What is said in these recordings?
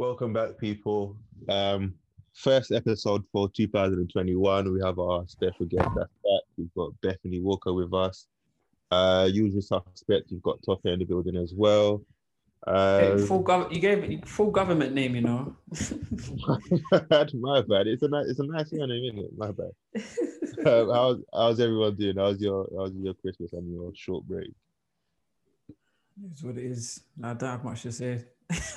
Welcome back, people. Um, first episode for 2021. We have our special guest that's back. We've got Bethany Walker with us. Uh, usual suspect. You've got Toffee in the building as well. Hey, Uh, full gov- you gave it full government name, you know. my bad. It's a nice, it's a nice name, isn't it? My bad. Um, how's how's everyone doing? How's your how's your Christmas and your short break? It's what it is. I don't have much to say.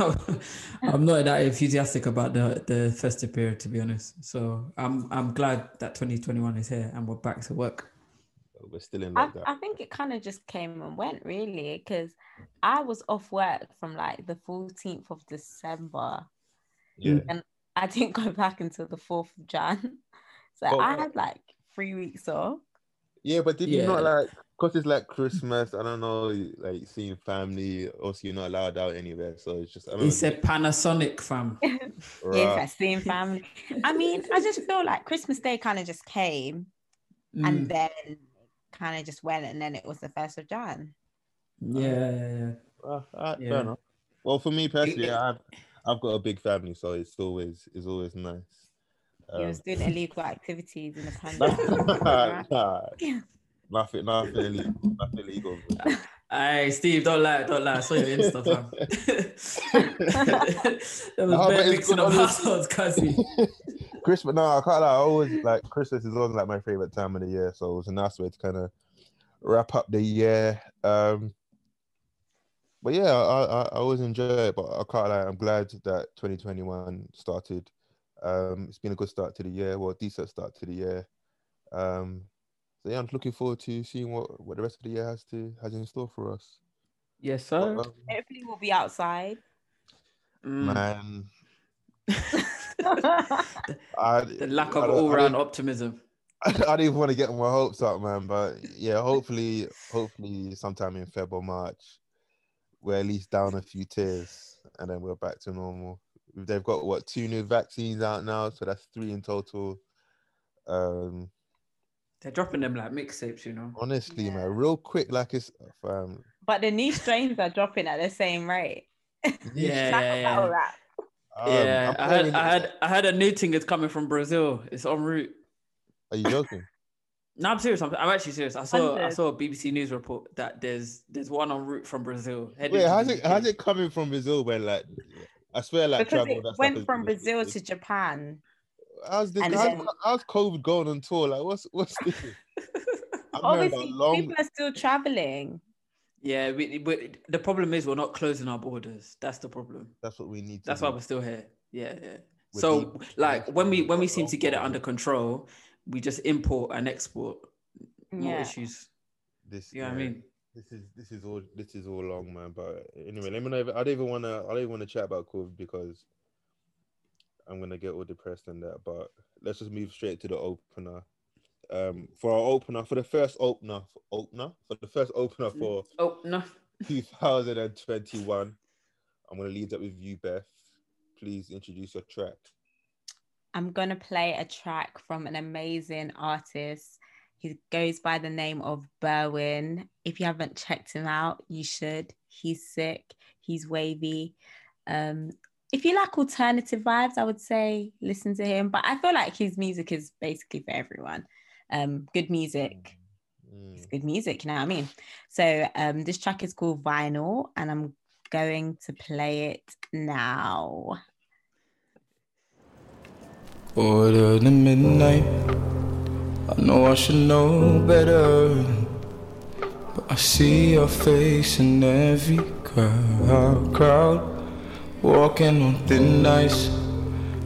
I'm not that enthusiastic about the, the festive period, to be honest. So I'm I'm glad that 2021 is here and we're back to work. We're still in I. I think it kind of just came and went really because I was off work from like the 14th of December. Yeah. And I didn't go back until the 4th of Jan. So Oh, I uh, had like three weeks off. Yeah, but did you Yeah. not like because it's like Christmas? I don't know, like seeing family. Also, you're not allowed out anywhere, so it's just. I don't It's a Panasonic fam. know, Yes, I family. I mean, I just feel like Christmas Day kind of just came Mm, and then kind of just went, and then it was the 1st of Jan. yeah, yeah, yeah. Uh, uh, Yeah. Fair enough. Well, for me personally, I've I've got a big family, so it's always it's always nice. He Um, was doing illegal activities in the pandemic. nah, nothing, nothing illegal, nothing illegal. Hey, Steve, don't lie, don't lie. I saw your Insta, fam. there was No, but bare it's mixing good of the- households, cousin. Christmas, no, I can't lie. I always like Christmas is always like my favorite time of the year, so it was a nice way to kind of wrap up the year. Um, but yeah, I, I, I always enjoy it. But I can't lie. I'm glad that 2021 started. Um, it's been a good start to the year. Well, decent start to the year. Um, so yeah, I'm looking forward to seeing what, what the rest of the year has to has in store for us. Yes, But, sir. um, Hopefully, we'll be outside. Mm. man, I I, The lack of all round optimism. I don't even want to get my hopes up, man. But yeah, hopefully, hopefully, sometime in Feb or March, we're at least down a few tiers, and then we're back to normal. They've got what two new vaccines out now, so that's three in total. Um, They're dropping them like mixtapes, you know. honestly, Yeah. man, real quick, like it's um, but the new strains are dropping at the same rate. Yeah, yeah, yeah. um, yeah, I'm had, I had, I had a new thing that's coming from Brazil. It's en route. Are you joking? No, I'm serious. I'm, I'm actually serious. I saw, I saw a BBC News report that there's, there's one en route from Brazil. heading Wait, how's it how's it coming from Brazil when like I swear like Because travel it that went from Brazil to Japan. How's this? How's, then- how's COVID going on tour? Like, what's what's this? I'm hearing about Obviously, long. people are still traveling. Yeah, we, we, the problem is we're not closing our borders. That's the problem. That's what we need. To That's do. why we're still here. Yeah, yeah. We're so deep- like when we when we seem to get it under control, we just import and export more Yeah. issues. This, You know what I mean? This is this is all this is all long, man. But anyway, let me know. If, I don't even want to. I don't even want to chat about COVID because I'm gonna get all depressed and that. But let's just move straight to the opener. Um, for our opener, for the first opener, for opener for the first opener for Oh no. 2021, I'm gonna lead up with you, Beth. Please introduce your track. I'm gonna play a track from an amazing artist. He goes by the name of Berwyn. If you haven't checked him out, you should. He's sick. He's wavy. Um, if you like alternative vibes, I would say listen to him. But I feel like his music is basically for everyone. Um, good music. Mm. It's good music, you know what I mean? So um, this track is called Vinyl, and I'm going to play it now. Order the midnight. I know I should know better. But I see your face in every crowd. crowd walking on thin ice.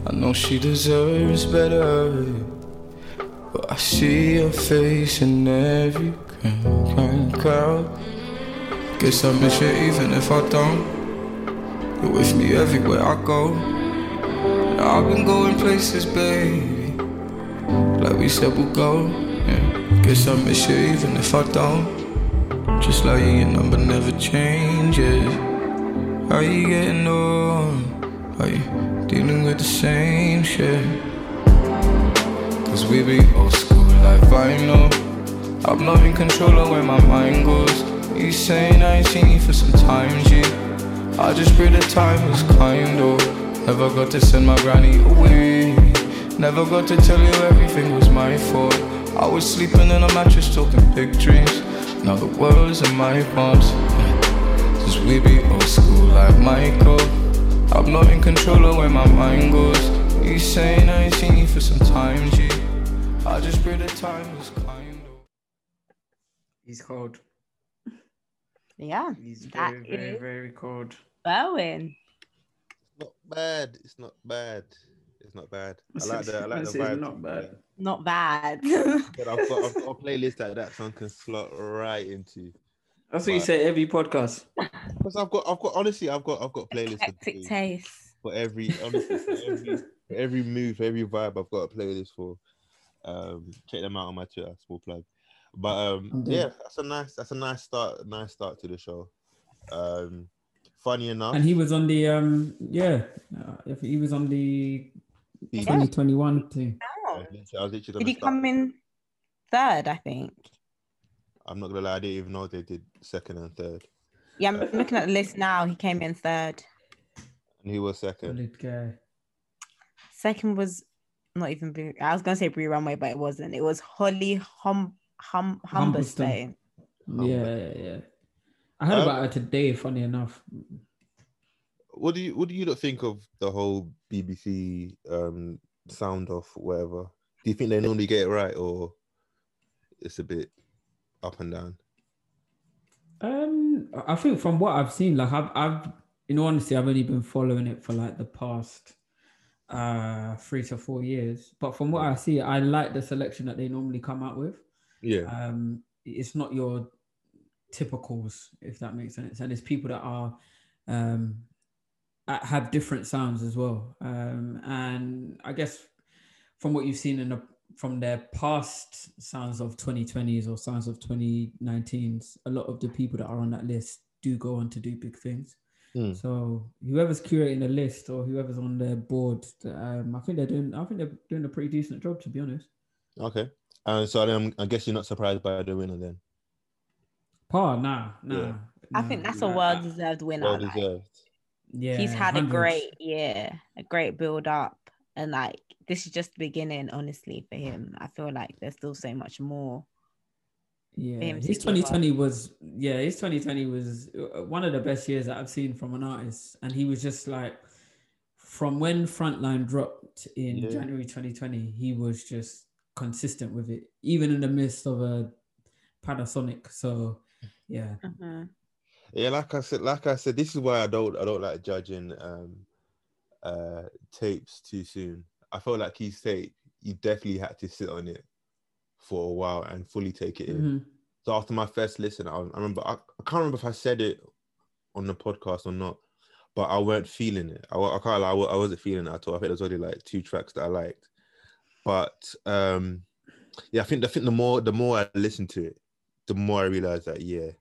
I know she deserves better. But I see your face in every crowd. Guess I miss you even if I don't. You're with me everywhere I go. And I've been going places, baby. Like we said we'll go. Yeah. Guess I miss you even if I don't. Just like your number never changes. How you getting on? Are you dealing with the same shit? Cause we be old school like vinyl. I'm not in control of where my mind goes. You saying I ain't seen you for some time, G. I just pray the time was kind, oh. Never got to send my granny away. Never got to tell you everything was my fault. I was sleeping in a mattress talking big dreams. Now the world's in my palms. Since we be old school like Michael. I'm not in control of where my mind goes. You saying I ain't seen you for some time, G. I just pray the time was kind. He's cold. Yeah, He's That very, very, is- very cold. Bowen. Not bad. It's not bad. It's not bad. I like the I like the This vibe. not bad. Not bad. But I've got, I've got a playlist like that that song can slot right into. That's what you say every podcast. Because I've got I've got honestly I've got I've got playlists for, Eclectic taste. for every honestly for every for every move, for every vibe I've got a playlist for. Um check them out on my Twitter, small plug. But um yeah, that's a nice that's a nice start, nice start to the show. Um funny enough, And he was on the um yeah, uh, if he was on the 2021 thing. Oh. I was literally- I was literally Did he start- come in third? I think. I'm not gonna lie, I didn't even know they did second and third. Yeah, I'm looking at the list now. He came in third. And he was second. Second was not even. Bree- I was gonna say Bree Runway, but it wasn't. It was Holly Hum Hum Humberstone. Humberstone. Yeah, yeah, yeah. I heard Um, about her today. Funny enough. What do you what do you lot think of the whole BBC um sound off whatever? Do you think they normally get it right or it's a bit up and down? Um, I think from what I've seen, like I've, I've, in honesty, I've only been following it for like the past uh three to four years. But from what I see, I like the selection that they normally come out with. Yeah. Um, it's not your typicals, if that makes sense, and it's people that are um have different sounds as well. Um, and I guess from what you've seen in the from their past sounds of 2020s or sounds of 2019s, a lot of the people that are on that list do go on to do big things. Hmm. So whoever's curating the list or whoever's on their board, um, I think they're doing. I think they're doing a pretty decent job, to be honest. Okay. And so then I guess you're not surprised by the winner then. Par, nah, nah. Yeah. I nah, think that's a well deserved winner. Well like. deserved. Yeah, He's had a great year, a great build up, and like this is just the beginning. Honestly, for him, I feel like there's still so much more. Yeah, his to give up. 2020 was yeah, his 2020 was uh, one of the best years that I've seen from an artist, and he was just like from when Frontline dropped in Yeah. January 2020, he was just consistent with it, even in the midst of a Panasonic. So yeah, Mhm. Yeah, like I said, like I said, this is why I don't I don't like judging um uh tapes too soon. I felt like his tape, you definitely had to sit on it for a while and fully take it in. Mhm. So after my first listen, I, I remember I, I can't remember if I said it on the podcast or not, but I weren't feeling it. I, I can't lie, I, I wasn't feeling it at all. I think there's only like two tracks that I liked, but um, yeah, I think I think the more the more I listened to it, the more I realized that yeah,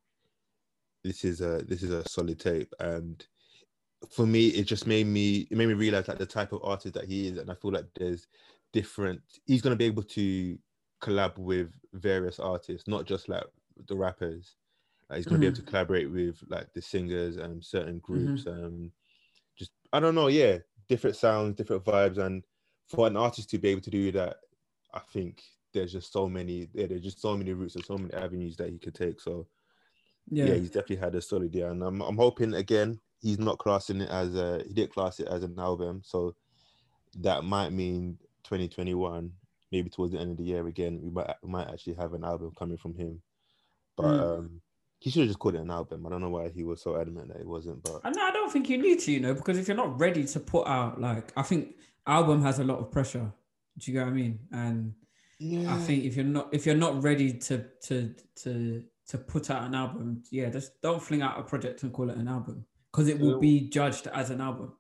this is a this is a solid tape, and for me, it just made me it made me realize like the type of artist that he is, and I feel like there's different. He's gonna be able to collab with various artists, not just like the rappers. Like, he's gonna be able to collaborate with like the singers and certain groups. Um, just I don't know, yeah, different sounds, different vibes, and for an artist to be able to do that, I think there's just so many. Yeah, there's just so many routes and so many avenues that he could take. So yeah, yeah, he's definitely had a solid year, and I'm I'm hoping again he's not classing it as a he did class it as an album, so that might mean 2021, maybe towards the end of the year again, we might we might actually have an album coming from him, but Mm. um, he should have just called it an album. I don't know why he was so adamant that it wasn't, but And I don't think you need to, you know, because if you're not ready to put out, like, I think album has a lot of pressure. Do you get what I mean? And yeah, I think if you're not if you're not ready to to to to put out an album, yeah, just don't fling out a project and call it an album because it will be judged as an album.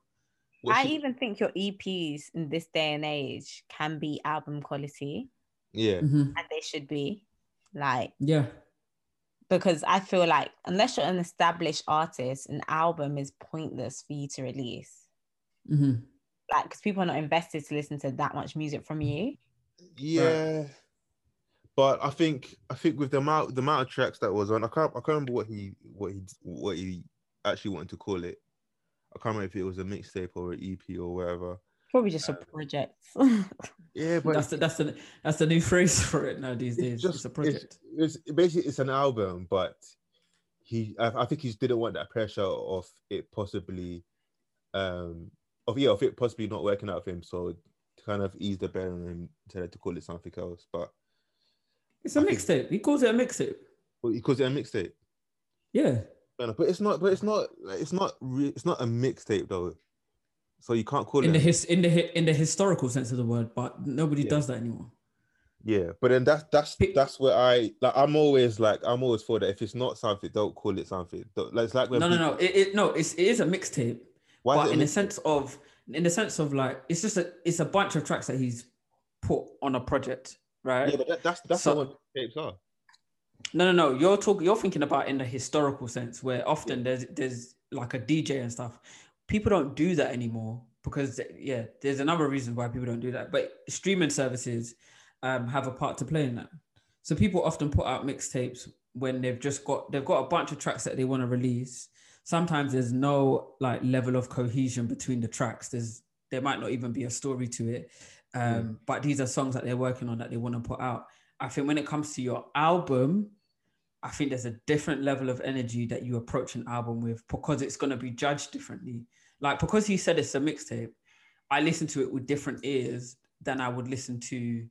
What's I he- even think your EPs in this day and age can be album quality, yeah, Mhm. and they should be. Like, Yeah, because I feel like unless you're an established artist, an album is pointless for you to release. hmm Like, because people are not invested to listen to that much music from you. yeah. But I think I think with the amount the amount of tracks that was on, I can't I can't remember what he what he what he actually wanted to call it. I can't remember if it was a mixtape or an EP or whatever. Probably just a Um, project. Yeah, but That's the that's the that's the new phrase for it now these days. it's It's, just a project. It's, it's basically it's an album, but he I, I think he just didn't want that pressure of it possibly um of yeah of it possibly not working out for him. So to kind of ease the burden on him decided to call it something else. But It's a mixtape. He calls it a mixtape. well, he calls it a mixtape. Yeah. But it's not. But it's not. It's not. Re- it's not a mixtape though. So you can't call it In it. the his in the in the historical sense of the word, but nobody Yeah. does that anymore. yeah, but then that's that's that's where I like. I'm always like. I'm always for that. If it's not something, don't call it something. Don't, like, it's like No, no, people- no. It, it no, it's it is a mixtape. But in the sense of in the sense of like it's just a it's a bunch of tracks that he's put on a project, right? Yeah, but that, that's that's So- what tapes are. No, no, no. You're talking. You're thinking about in the historical sense, where often there's there's like a DJ and stuff. People don't do that anymore because yeah, there's a number of reasons why people don't do that. But streaming services um, have a part to play in that. So people often put out mixtapes when they've just got they've got a bunch of tracks that they want to release. Sometimes there's no like level of cohesion between the tracks. There's there might not even be a story to it. Um, But these are songs that they're working on that they want to put out. I think when it comes to your album, I think there's a different level of energy that you approach an album with because it's going to be judged differently. Like because he said it's a mixtape, I listen to it with different ears than I would listen to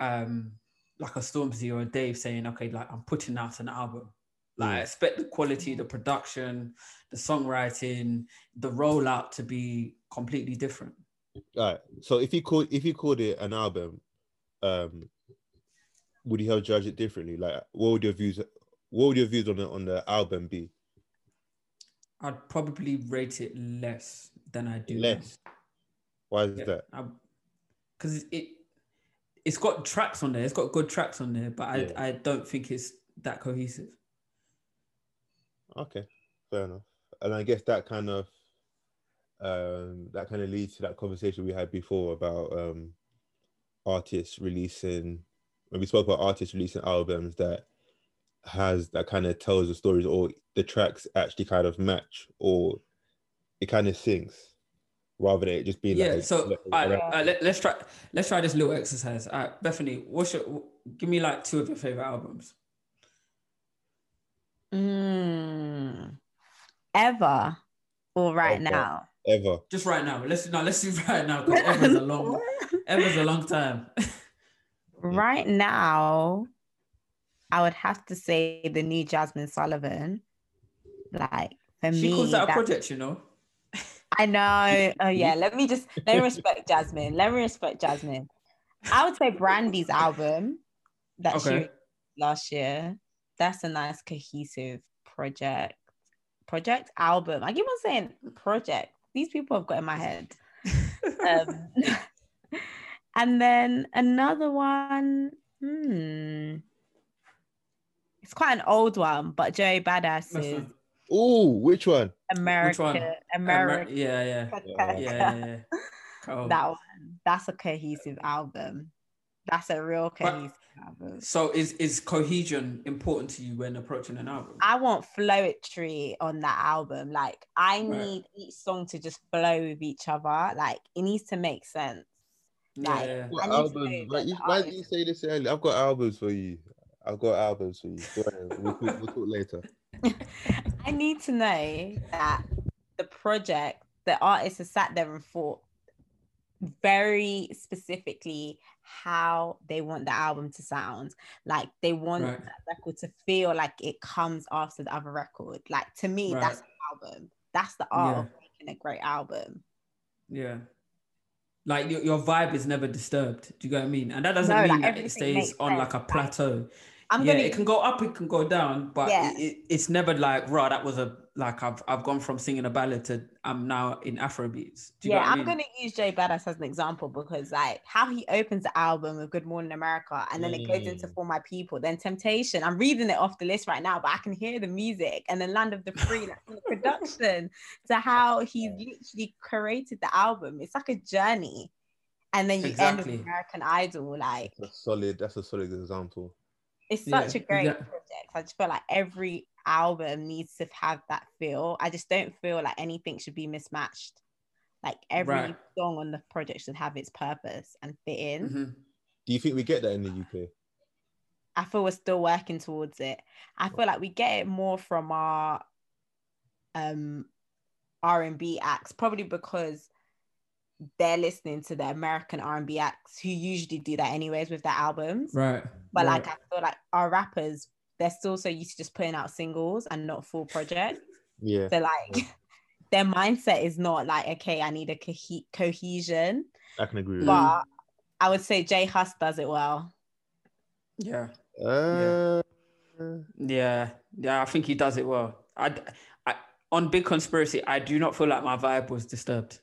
um like a Stormzy or a Dave saying, okay, like I'm putting out an album. Like I expect the quality, the production, the songwriting, the rollout to be completely different. All right. So if you called if you called it an album, um, would you have judged it differently? Like, what would your views? What would your views on the on the album be? I'd probably rate it less than I do now. Less. Why is Yeah, that? because it it's got tracks on there. It's got good tracks on there, but I Yeah. I don't think it's that cohesive. Okay, fair enough. And I guess that kind of um that kind of leads to that conversation we had before about um artists releasing when we spoke about artists releasing albums that has that kind of tells the stories or the tracks actually kind of match or it kind of syncs rather than it just being yeah. like so like all right, a- all right, let, us try let's try this little exercise. All right, Bethany, what's your give me like two of your favorite albums? Mm. Ever or right Okay. now? ever. Just right now. Let's no, let's do right now because ever's a long ever's a long time. right now, I would have to say the new Jazmine Sullivan. Like for she me, calls that a project, you know. I know. Oh yeah, let me just let me respect Jazmine. Let me respect Jazmine. I would say Brandy's album that she Okay. released last year. That's a nice cohesive project. Project album. I keep on saying project. These people have got in my head. Um, and then another one. Hmm. It's quite an old one, but Joey Badass is. Oh, which one? America. one? America. Amer- yeah, yeah, Yeah. yeah, yeah. yeah. Cool. that one. That's a cohesive album. That's a real But- cohesive album. So is is cohesion important to you when approaching an album? I want flowetry on that album. Like I Right. need each song to just flow with each other. Like it needs to make sense. yeah, like- yeah. What I need albums? know Why, that you, why did you say this earlier? I've got albums for you. I've got albums for you. Go ahead. We'll, talk, we'll talk later. I need to know that the project, the artist has sat there and thought very specifically how they want the album to sound. Like they want Right. that record to feel like it comes after the other record. Like to me, Right. that's the album. That's the art of making a great album. Yeah. Like your, your vibe is never disturbed. Do you get what I mean? And that doesn't No, mean like, that it stays on like a plateau. I'm yeah, gonna it can go up, it can go down, but Yeah. it, it- it's never like, raw, that was a like I've I've gone from singing a ballad to I'm now in Afrobeats. Do you yeah, get what I I'm mean? gonna use Jay Badass as an example because like how he opens the album with Good Morning America and then it goes into Mm. For My People, then Temptation. I'm reading it off the list right now, but I can hear the music and then Land of the Free, like the production to how he literally created the album. It's like a journey. And then you end Exactly. with American Idol. Like That's a solid. That's a solid example. It's Yeah, such a great exact- project. I just feel like every album needs to have that feel. I just don't feel like anything should be mismatched. Like every Right. song on the project should have its purpose and fit in. Mhm. Do you think we get that in the UK? I feel we're still working towards it. I feel like we get it more from our um R&B acts, probably because they're listening to the American R&B acts who usually do that anyways with their albums. Right. But right. like I feel like our rappers, they're still so used to just putting out singles and not full projects. Yeah. So like their mindset is not like, okay, I need a co- cohesion. I can agree with that. But I would say J Hus does it well. yeah. that. Uh, Yeah, yeah, I think he does it well. I, I, on Big Conspiracy, I do not feel like my vibe was disturbed.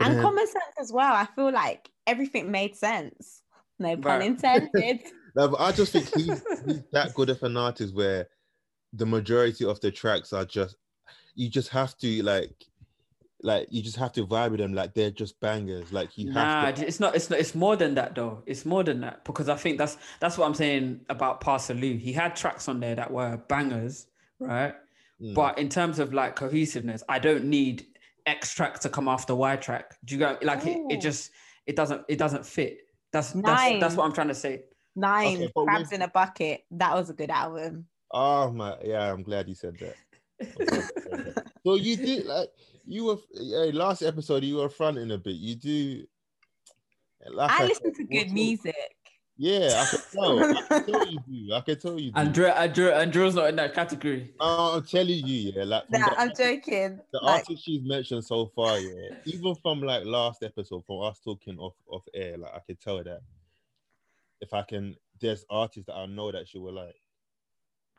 And Yeah. common sense as well. I feel like everything made sense. No pun Right. intended. no, but I just think he's, he's that good of an artist where the majority of the tracks are just you just have to like like you just have to vibe with them like they're just bangers. Like you Nah, have to it's not. It's not. It's more than that, though. It's more than that because I think that's that's what I'm saying about Pa Salieu. He had tracks on there that were bangers, right? Mm. But in terms of like cohesiveness, I don't need X track to come after Y track. Do you go like it? It just it doesn't it doesn't fit. That's that's that's what I'm trying to say. Nine Okay, crabs with- in a bucket. That was a good album. Oh my yeah, I'm glad you said that. so you did like you were yeah, last episode you were fronting a bit. You do like I said, listen to good music. Yeah, I can tell. I can tell you do. I can tell you do. Andrew, Andrew, Andrew's not in that category. Oh, I'm telling you, yeah, like Nah, the- I'm joking. the Like, artists she's mentioned so far, yeah, even from like last episode, from us talking off off air, like I can tell that if I can, there's artists that I know that she will like.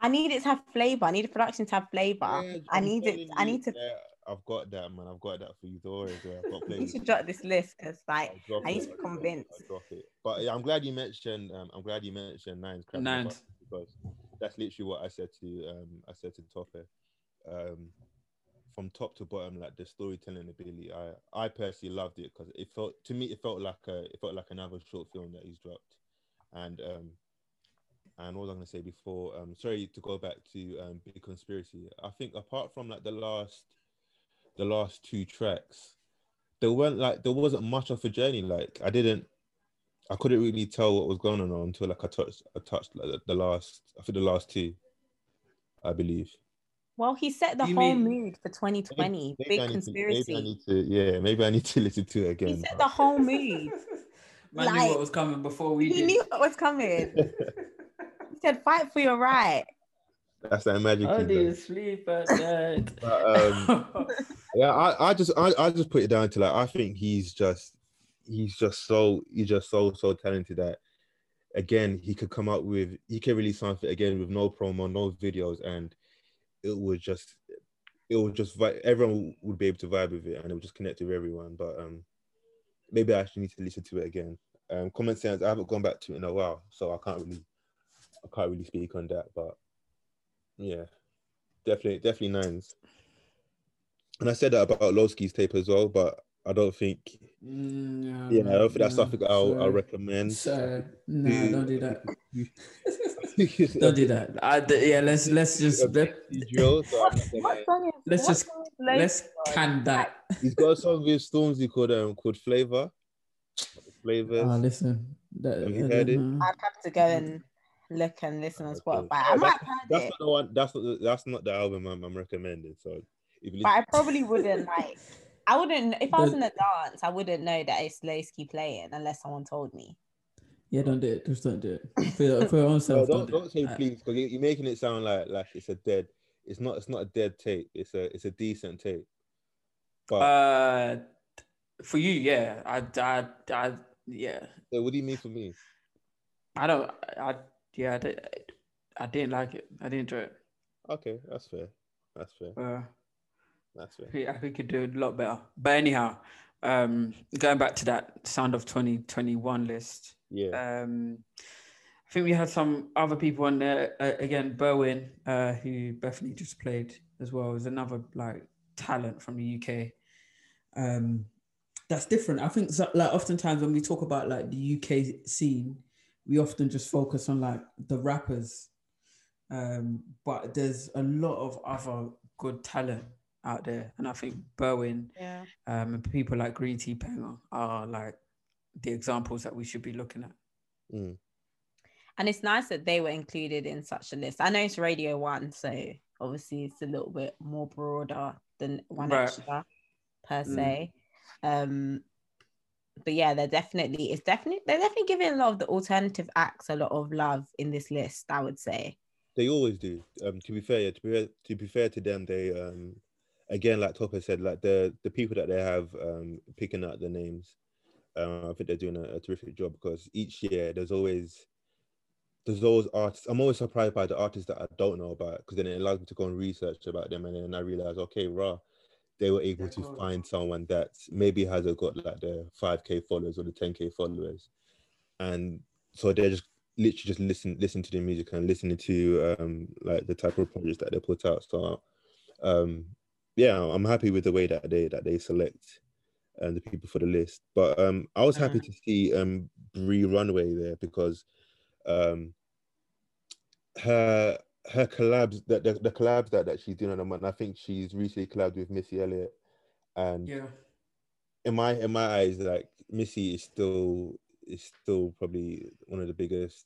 I need it to have flavor. I need the production to have flavor. Yeah, I need it. telling I need to. yeah, I've got that, man. I've got that for you. Don't worry. I've got You should drop this list because, like, I'll I need it, to be I'll drop convinced. I'll drop it. But yeah, I'm glad you mentioned. Um, I'm glad you mentioned nines. Crab in the Nines. Because that's literally what I said to um I said to Topper. Um, from top to bottom, like the storytelling ability, I I personally loved it because it felt to me it felt like a it felt like another short film that he's dropped, and um. And what was I gonna say before? Um, sorry to go back to um, Big Conspiracy. I think apart from like the last, the last two tracks, there weren't like there wasn't much of a journey. Like I didn't, I couldn't really tell what was going on until like I touched, I touched like the, the last, I think the last two, I believe. Well, he set the You whole mean- mood for 2020. Maybe Big I need to- conspiracy. maybe I need to, yeah, maybe I need to listen to it again. he set the whole mood. Man knew what was coming before we he did. knew what was coming. He said, "Fight for your right." That's that magic. I kingdom. did sleep at night. But, um, yeah, I, I just I, I just put it down to like I think he's just he's just so he's just so so talented that again he could come up with he can release something again with no promo, no videos, and it would just it would just everyone would be able to vibe with it and it would just connect with everyone. But um maybe I actually need to listen to it again. Um common sense, I haven't gone back to it in a while, so I can't really I can't really speak on that, but yeah, definitely definitely nines. And I said that about Loski's tape as well, but I don't think, Mm, yeah, I don't think that's no, something I'll, I'll sorry. recommend. So no, Do- don't do that. Don't do that. I, d- yeah, let's let's just let, Drill, so I'm not gonna- What song is? Let's just- song is Low let's can that. He's got a song with Stormzy called um called Flavor. Flavors. Oh, listen. That, Have you I heard it? I'd have to go and look and listen on Okay. Spotify. No, I might have That's heard it, not the one. That's not. The, that's not the album I'm, I'm recommending. So if you but I probably wouldn't like. I wouldn't if I was in a dance. I wouldn't know that it's Loski playing unless someone told me. Yeah, don't do it. Just don't do it. For your, for your own no, self, don't don't, don't do say it. please because you're making it sound like like it's a dead. It's not. It's not a dead tape. It's a. It's a decent tape. But Uh, for you, yeah. I, I, I, yeah. so what do you mean for me? I don't. I, yeah. I, did, I didn't like it. I didn't enjoy it. Okay, that's fair. That's fair. Uh, That's fair. I think I think could do a lot better. But anyhow, um, going back to that sound of 2021 list, Yeah. um, I think we had some other people on there. Uh, again, Berwyn, uh, who Bethany just played as well, is another like talent from the UK. Um, that's different. I think so, like oftentimes when we talk about like the UK scene, we often just focus on like the rappers, Um, but there's a lot of other good talent out there, and I think Berwyn Yeah. um, and people like Green Tea Peng are like the examples that we should be looking at. Mm. And it's nice that they were included in such a list. I know it's Radio One, so obviously it's a little bit more broader than One Right. Extra per Mm. se. Um, but yeah, they're definitely it's definitely they're definitely giving a lot of the alternative acts a lot of love in this list. I would say. They always do. Um, to be fair, yeah, to be fair, to be fair to them, they um, again, like Topper said, like the the people that they have um picking out the names, um, I think they're doing a, a terrific job because each year there's always there's always artists. I'm always surprised by the artists that I don't know about because then it allows me to go and research about them, and then I realize, okay, raw, they were able to find someone that maybe hasn't got like the 5k followers or the 10k followers, and so they're just literally just listen listen to the music and listening to um like the type of projects that they put out. So um yeah, I'm happy with the way that they that they select and the people for the list. But um I was happy Mm. to see um Bree Runway there because um her her collabs that the, the collabs that, that she's doing at the moment, I think she's recently collabed with Missy Elliott and Yeah. in my in my eyes, like Missy is still is still probably one of the biggest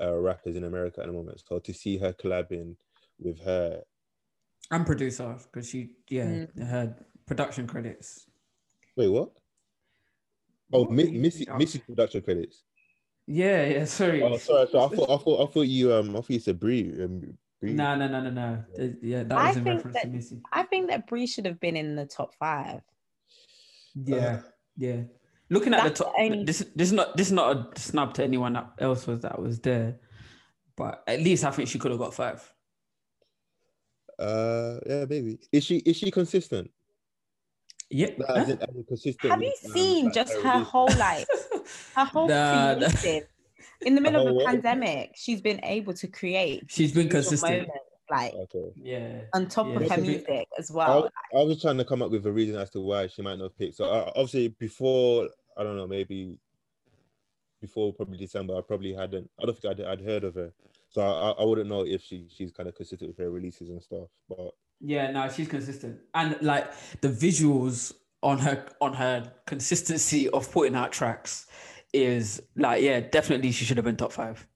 uh, rappers in America at the moment. So to see her collabing with her, And producer, because she, yeah, Mm. her production credits. wait, what? Oh, What? Mi- Missy Missy production credits. Yeah, yeah, sorry. Oh, sorry, so I thought I thought I thought you um I thought you said Bree. Um, Bree. No, no, no, no, no. Yeah, that I was in think reference to that- Missy. I think that Bree should have been in the top five. Yeah, yeah. Looking at the top, the only- this this is not this is not a snub to anyone else was that was there, but at least I think she could have got five. Uh, yeah, maybe. Is she is she consistent? Yeah. Like, as in- as in consistent Have you with, um, seen just her whole life? Her whole Nah, nah. creative. In the middle of a what? pandemic, she's been able to create. She's been consistent. moments, like Okay. Yeah. on top Yeah, of her music as well. was- I was trying to come up with a reason as to why she might not have picked. So uh, obviously before I don't know maybe before probably December I probably hadn't. I don't think I'd, I'd heard of her, so I, I wouldn't know if she she's kind of consistent with her releases and stuff. But Yeah, no, she's consistent, and like the visuals on her on her consistency of putting out tracks is like, yeah, definitely she should have been top five.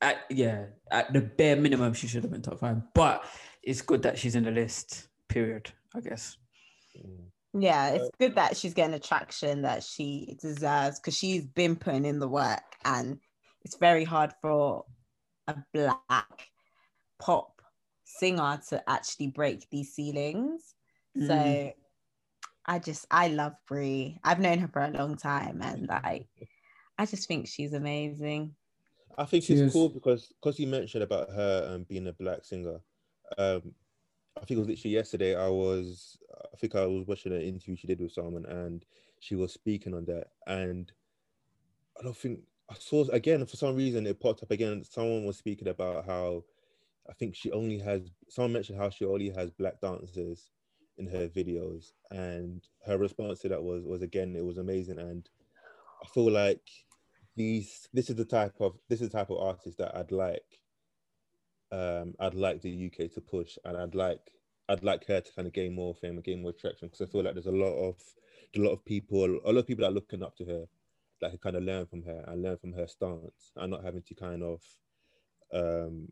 At yeah, at the bare minimum, she should have been top five. But it's good that she's in the list. Period. I guess. Yeah, it's good that she's getting the traction that she deserves because she's been putting in the work, and it's very hard for a black pop singer to actually break these ceilings. So Mm. I just I love Bree. I've known her for a long time, and like I just think she's amazing. I think she's it's cool because because you mentioned about her um, being a black singer. Um, I think it was literally yesterday. I was I think I was watching an interview she did with someone, and she was speaking on that. And I don't think I saw again for some reason it popped up again. Someone was speaking about how I think she only has. Someone mentioned how she only has black dancers in her videos, and her response to that was was again it was amazing. And I feel like these this is the type of this is the type of artist that I'd like um I'd like the UK to push and I'd like I'd like her to kind of gain more fame and gain more traction because I feel like there's a lot of a lot of people a lot of people that are looking up to her that can kind of learn from her and learn from her stance and not having to kind of um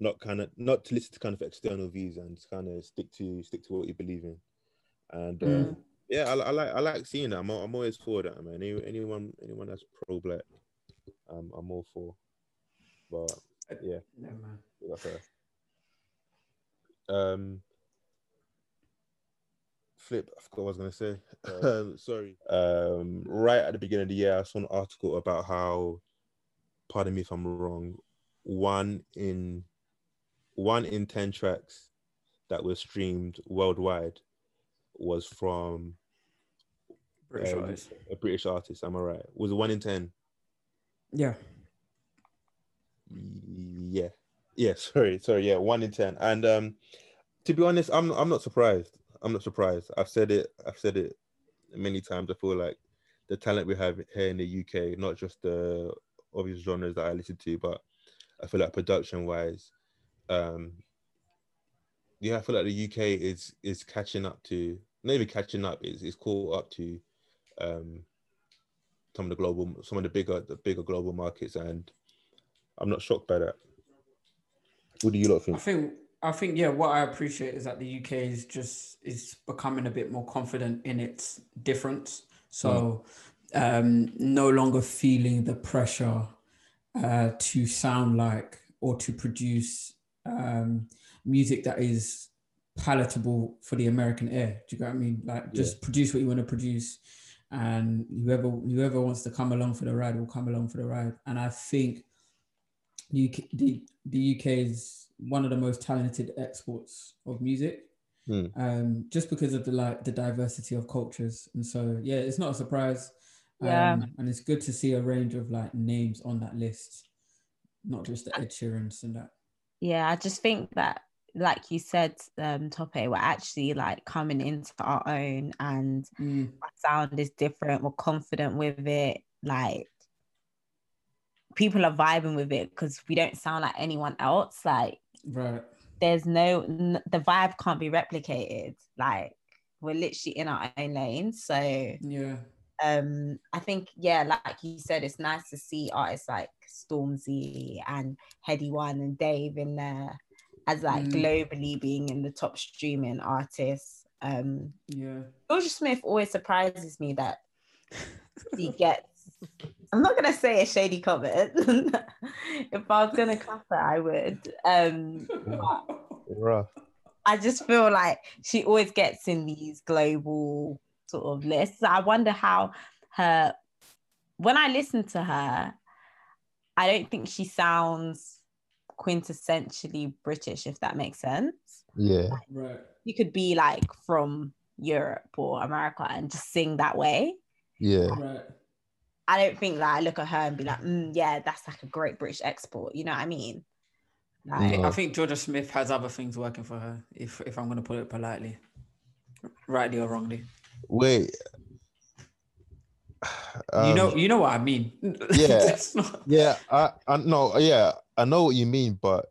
not kind of not to listen to kind of external views and just kind of stick to stick to what you believe in and Mm. um, yeah I, I like I like seeing that I'm, I'm always for that man Any, anyone anyone that's pro black um, I'm all for but yeah Yeah, man. that's her. Um, flip. I forgot what I was gonna say. Um, sorry. Um, right at the beginning of the year, I saw an article about how, pardon me if I'm wrong, one in one in ten tracks that were streamed worldwide was from British artist. a British artist. Am I right? Was one in ten? Yeah. Yeah. Yeah, sorry, sorry, yeah, one in ten. And um to be honest, I'm I'm not surprised. I'm not surprised. I've said it, I've said it many times. I feel like the talent we have here in the UK, not just the obvious genres that I listen to, but I feel like production wise, um, yeah, I feel like the UK is is catching up to maybe catching up is is caught up to um, some of the global some of the bigger the bigger global markets, and I'm not shocked by that. What do you lot think? I think? I think yeah, what I appreciate is that the UK is just is becoming a bit more confident in its difference. So um no longer feeling the pressure uh to sound like or to produce um music that is palatable for the American ear. Do you get what I mean? Like just produce what you want to produce and whoever whoever wants to come along for the ride will come along for the ride. And I think the UK, the, the UK is one of the most talented exports of music, Hmm. um, just because of the like the diversity of cultures. And so, yeah, it's not a surprise. Yeah. Um, and it's good to see a range of like names on that list, not just the Ed Sheerans and that. Yeah, I just think that, like you said, um, Tope, we're actually like coming into our own and Mm, our sound is different. We're confident with it. Like people are vibing with it because we don't sound like anyone else. Like right. there's no n- the vibe can't be replicated. Like we're literally in our own lane. So Yeah. Um I think yeah, like you said, it's nice to see artists like Stormzy and Headie One and Dave in there as like Mm. globally being in the top streaming artists. Um Yeah. Jorja Smith always surprises me that he gets I'm not gonna say a shady comment. if I was gonna clap her, I would. Um but Rough. I just feel like she always gets in these global sort of lists. I wonder how her, when I listen to her, I don't think she sounds quintessentially British, if that makes sense. Yeah. right. You could be like from Europe or America and just sing that way. Yeah. Right. I don't think that I look at her and be like, mm, yeah, that's like a great British export. You know what I mean? Like, No. I think Jorja Smith has other things working for her, if if I'm gonna put it politely. Rightly or wrongly. Wait. you know Um, you know what I mean. yeah. Not- Yeah, I, I no, yeah, I know what you mean, but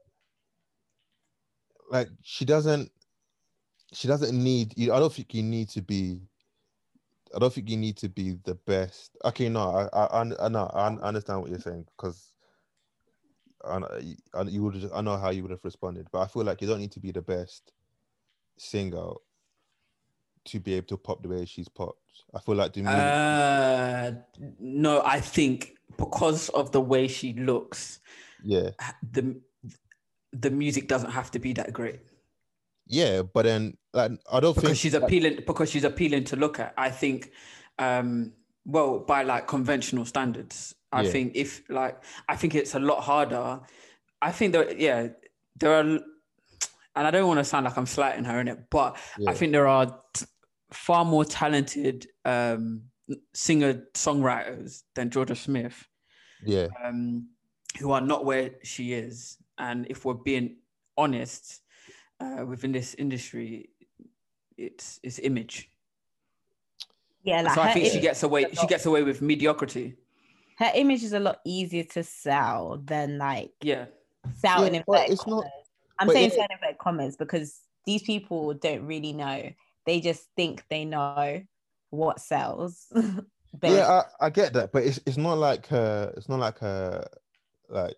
like she doesn't, she doesn't need. You, I don't think you need to be. I don't think you need to be the best. Okay, no, I, I, I, know, I understand what you're saying because I, I, you would, I know how you would have responded, but I feel like you don't need to be the best singer to be able to pop the way she's popped. I feel like the music, Uh, no, I think because of the way she looks, yeah, the the music doesn't have to be that great yeah, but then like I don't because think she's appealing because she's appealing to look at. I think, um, well, by like conventional standards, I Yeah. think if like I think it's a lot harder. I think that yeah, there are, and I don't want to sound like I'm slighting her in it, but Yeah. I think there are t- far more talented um, singer songwriters than Jorja Smith yeah, um, who are not where she is. And if we're being honest, uh, within this industry, it's it's image. yeah, like so I think she gets away. She gets away with mediocrity. her image is a lot easier to sell than like Yeah, selling Yeah, but it's not- commas. I'm but saying yeah. in inverted commas because these people don't really know. They just think they know what sells. but yeah, I, I get that, but it's it's not like her. It's not like her, like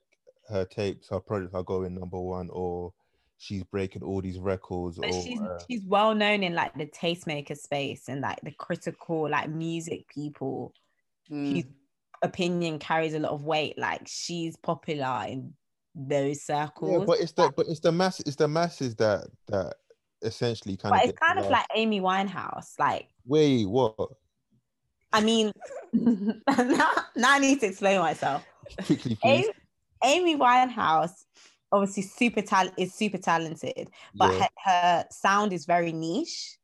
her tapes, her projects are going number one, or she's breaking all these records, but or she's uh, she's well known in like the tastemaker space and like the critical like music people Mm. opinion carries a lot of weight. Like she's popular in those circles. yeah, but it's the but it's the mass, it's the masses that that essentially kind But of. it's kind of like Amy Winehouse. Like, wait, what? I mean, now, now I need to explain myself. Quickly, please. Amy, Amy Winehouse, obviously, super talent is super talented, but Yeah. her, her sound is very niche.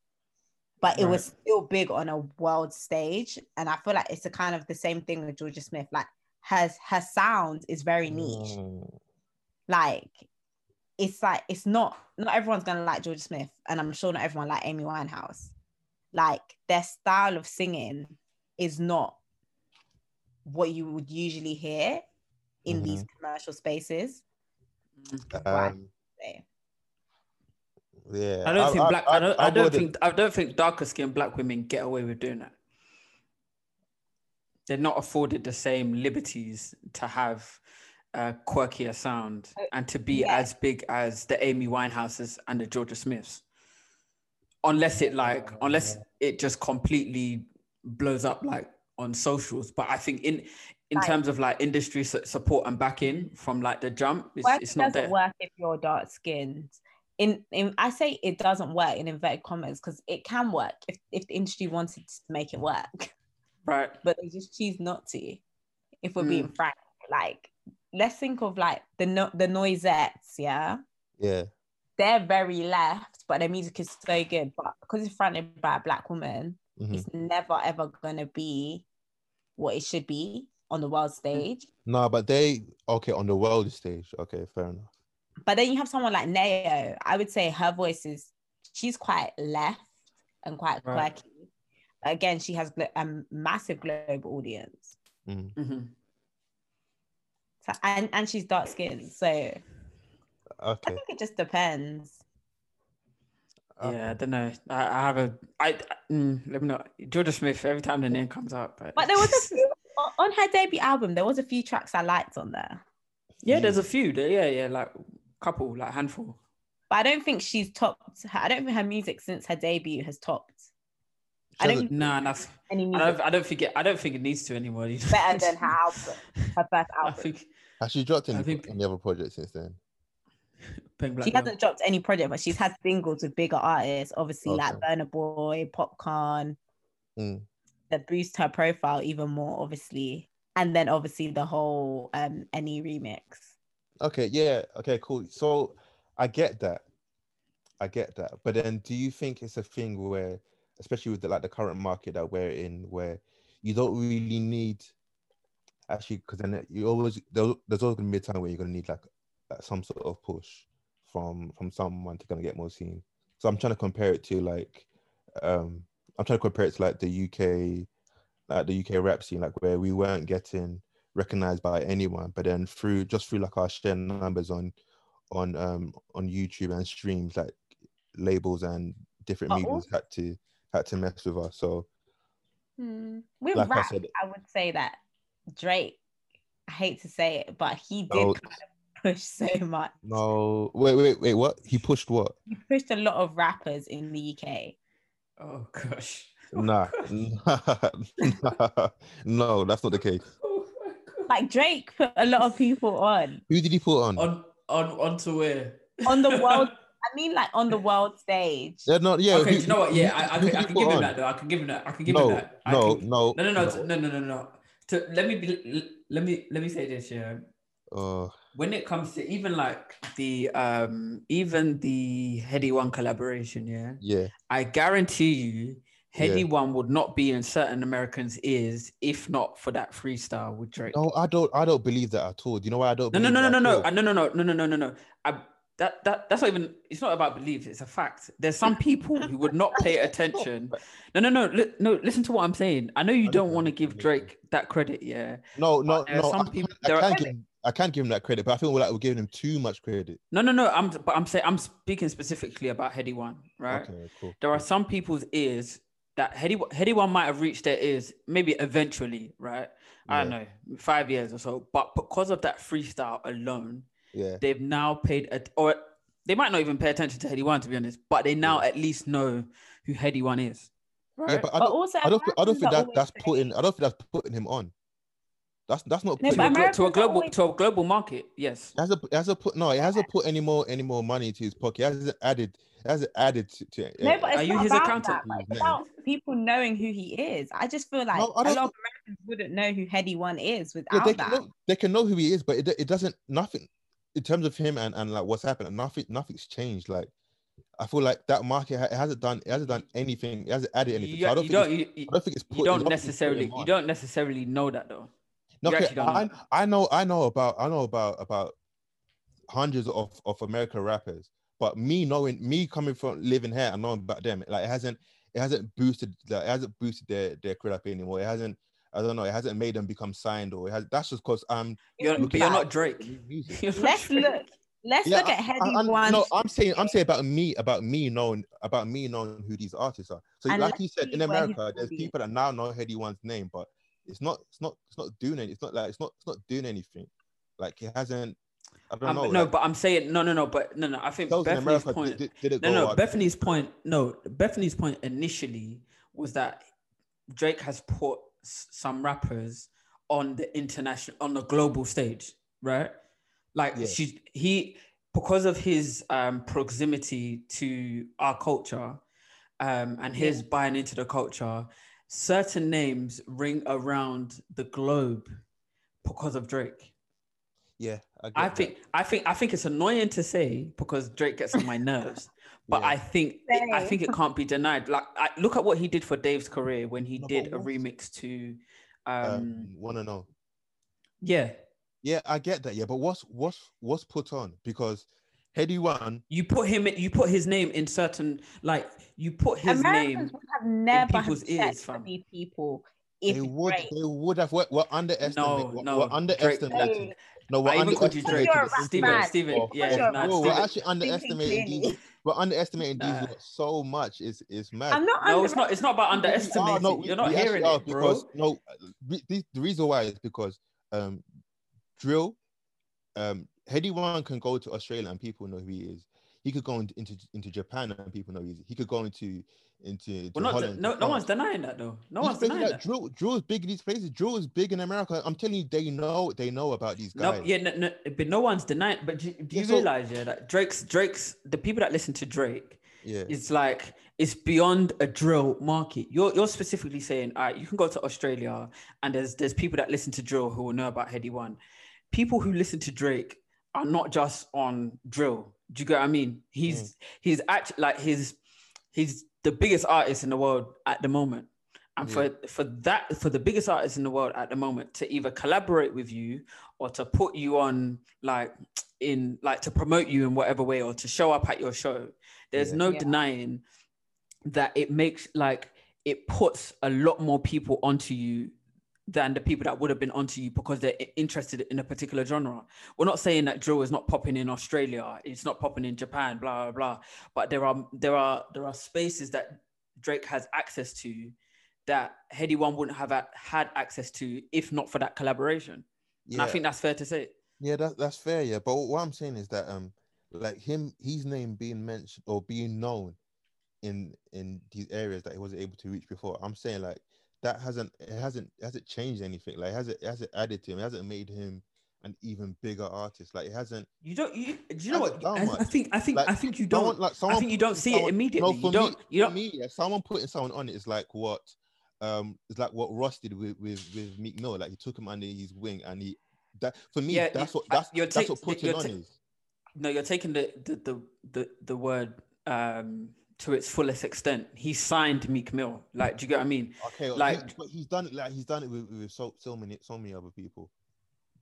But it was still big on a world stage, and I feel like it's a kind of the same thing with Jorja Smith. Like, her her sound is very niche. Mm, Like, it's like it's not not everyone's gonna like Jorja Smith, and I'm sure not everyone like Amy Winehouse. Like their style of singing is not what you would usually hear in these commercial spaces. Um. Yeah, I don't think black. I, don't. I, don't wouldn't- think. I don't think darker skinned black women get away with doing that. They're not afforded the same liberties to have a quirkier sound Uh, and to be yeah. as big as the Amy Winehouses and the Jorja Smiths. Unless it like, unless it just completely blows up like on socials. But I think in in Like- terms of like industry support and backing from like the jump, it's, it's not doesn't there. work if you're dark skinned. In, in I say it doesn't work in inverted commas because it can work if, if the industry wanted to make it work, Right. but they just choose not to. If we're Mm. being frank, like let's think of like the no, the noisettes, yeah, Yeah, they're very left, but their music is so good. But because it's fronted by a black woman, mhm. it's never ever gonna be what it should be on the world stage. no, but they okay on the world stage. Okay, fair enough. But then you have someone like Nao. I would say her voice is she's quite left and quite Right. quirky. Again, she has glo- a massive global audience. Mhm. hmm So, and and she's dark skinned. So I think it just depends. Yeah, I don't know. I, I have a. I I- mm, let me know. Jorja Smith. Every time the name comes up, but, But there was a few on- on her debut album. There was a few tracks I liked on there, yeah, there's a few. Yeah, yeah, like couple, like handful. but I don't think she's topped. Her, I don't think her music since her debut has topped I don't hasn't- Nah, enough. I don't. I don't think it. I don't think it needs to anymore. you know. better than her album, her first I think Has she dropped any, think- Enny other projects since then? Pink Black She Girl. hasn't dropped any project, but she's had singles with bigger artists, obviously like Okay. Burna Boy, Popcaan, Mm. that boost her profile even more, obviously. And then obviously the whole um any remix. Okay, yeah, okay, cool. So I get that. I get that. But then do you think it's a thing where, especially with the, like the current market that we're in, where you don't really need actually because then you always there, there's always gonna be a time where you're gonna need like, like some sort of push from from someone to kind of get more seen. So I'm trying to compare it to like um I'm trying to compare it to like the UK like the UK rap scene, like where we weren't getting recognized by anyone, but then through just through like our share numbers on on um on YouTube and streams, like labels and different But mediums had to had to mess with us. So hmm. With Like I rap, I, said- would say that Drake, I hate to say it, but he did Oh. kind of push so much. no, wait, wait, wait, what? He pushed what? He pushed a lot of rappers in the UK. Oh gosh. Oh, nah, nah, no, that's not the case. Oh. Like Drake put a lot of people on Who did he put on? On on onto where? on the world. I mean, like on the world stage. Yeah, no, yeah. okay, who- do you know what? who- Yeah, I, I, who can, did I can give him on? that though. I can give him that. I can give No, him that. I no, can- no, no, no, no, no, no, no, no. To, let me be, let me let me say this. Yeah, Uh, when it comes to even like the um even the Headie One collaboration, yeah, yeah, I guarantee you, Headie Yeah. One would not be in certain Americans' ears if not for that freestyle with Drake. no, I don't, I don't believe that at all. Do you know why I don't? No, no, believe no, no, that no, no. Uh, no, no, no, no, no, no, no, no. I, that that that's not even. It's not about belief. It's a fact. There's some people who would not pay attention. No, no, no, li- no. Listen to what I'm saying. I know you I don't want to give. Drake that credit. Yeah. No, no, are no. some I, people- I there are- can't give him, I can't give him that credit, but I feel like we're giving him too much credit. No, no, no. I'm but I'm saying I'm speaking specifically about Headie One, right? Okay, cool. There are some people's ears that Headie Headie One might have reached their ears maybe eventually, right? I don't know, five years or so. But because of that freestyle alone, Yeah, they've now paid a, or they might not even pay attention to Headie One to be honest, but they now at least know who Headie One is. Right? yeah, but I don't, also, I don't, I don't think that that's saying- putting, I don't think that's putting him on. That's that's not No, putting. to, a, but him- glo- to a global always- to a global market, yes. It hasn't, it hasn't put no, it hasn't put any more any more money to his pocket. It hasn't added, it hasn't added to. to No, but it's Are you his about accountant? that. but It's Yeah. about people knowing who he is. I just feel like No, I a lot don't- of Americans wouldn't know who Headie One is yeah, without they can that. know, they can know who he is, but it, it doesn't nothing in terms of him and and like what's happened. Nothing nothing's changed. Like I feel like that market it hasn't done it hasn't done anything. It hasn't added anything. You, So I don't you think don't it's- you, I don't think it's put, you don't necessarily you don't necessarily know that though. No, okay, don't know. I, I know I know about I know about about hundreds of of American rappers, but me knowing me coming from living here and knowing about them, like it hasn't it hasn't boosted like, it hasn't boosted their their credit anymore. It hasn't I don't know. It hasn't made them become signed or it has. That's just because I'm You're, but you're not Drake. You're not Let's Drake. look. let's Yeah, look at I- Headie I- I- One. No, I'm saying I'm saying about me, about me knowing about me knowing who these artists are. So And like you said, in America, there's audience- people that now know Headie One's name, but it's not it's not it's not doing it. It's not like it's not it's not doing anything. Like it hasn't. I don't Um, know. no, like, but I'm saying no, no, no. But no, no. I think Bethany's America point. did, did it No, go no. up? Bethany's point. No, Bethany's point initially was that Drake has put s- some rappers on the international, on the global stage, right? Like Yeah. she, he, because of his um, proximity to our culture, um, and his buying into the culture, certain names ring around the globe because of Drake. Yeah, I, I think I think I think it's annoying to say because Drake gets on my nerves, but Yeah. I think I think it can't be denied. Like I, look at what he did for Dave's career when he No, did but a remix to, um, um, want to know. yeah. Yeah, I get that. Yeah, but what's what's what's put on because Headie One. You put him, you put his name in certain, like you put his Americans name. would have never have people's checked ears, for fam. these people if They would, Drake- they would have. We're, we're underestimating. No, we're, no, we're Drake- underestimating. No, we're I even called you underestimating. Drake. You're a rap Steven. Steven, yeah, you're a nah, rap Bro, man. we're actually underestimating clearly. these. We're underestimating these Nah. so much. It's it's mad. I'm not. No, it's not. It's not about We are, underestimating. no, we- You're not we hearing are it, bro. because no. The, the reason why is because um, drill, um, Headie One can go to Australia and people know who he is. He could go in- into into Japan and people know who he could go into into Well, not Holland. no, no one's denying that though. No These one's denying like that. drill, drill is big in these places. Drill is big in America. I'm telling you, they know they know about these guys. No, yeah, no, no, but no one's denying. But do, do Yeah, you so- realize, yeah, that Drake's Drake's the people that listen to Drake, yeah. it's like it's beyond a drill market. You're you're specifically saying, all right, you can go to Australia and there's there's people that listen to drill who will know about Headie One. People who listen to Drake are not just on drill. Do you get what I mean? He's mm. he's actually like he's he's the biggest artist in the world at the moment. And for mm. for that for the biggest artist in the world at the moment to either collaborate with you or to put you on like in like to promote you in whatever way or to show up at your show, there's Yeah. no Yeah. denying that it makes like it puts a lot more people onto you than the people that would have been onto you because they're interested in a particular genre. We're not saying that drill is not popping in Australia, it's not popping in Japan, blah blah blah. But there are there are there are spaces that Drake has access to that Headie One wouldn't have had access to if not for that collaboration. And I think that's fair to say. Yeah, that, that's fair. Yeah, but what I'm saying is that um, like him, his name being mentioned or being known in in these areas that he wasn't able to reach before. I'm saying like that hasn't it hasn't it hasn't changed anything. Like hasn't it hasn't added to him. It hasn't made him an even bigger artist. Like it hasn't. You don't. You, do you know what? I, I think. I think. Like, I think you don't. like someone I think you don't see it immediately. No, you don't. me, you for don't. me, yeah, someone putting someone on it is like what, um, it's like what Ross did with with with Meek Mill. Like he took him under his wing and he that for me Yeah, that's what that's you're that's take- what putting you're on ta- is. No, you're taking the the the the, the word um to its fullest extent. He signed Meek Mill. Like, do you get what I mean? Okay, like, but he's done it like he's done it with, with so so many so many other people.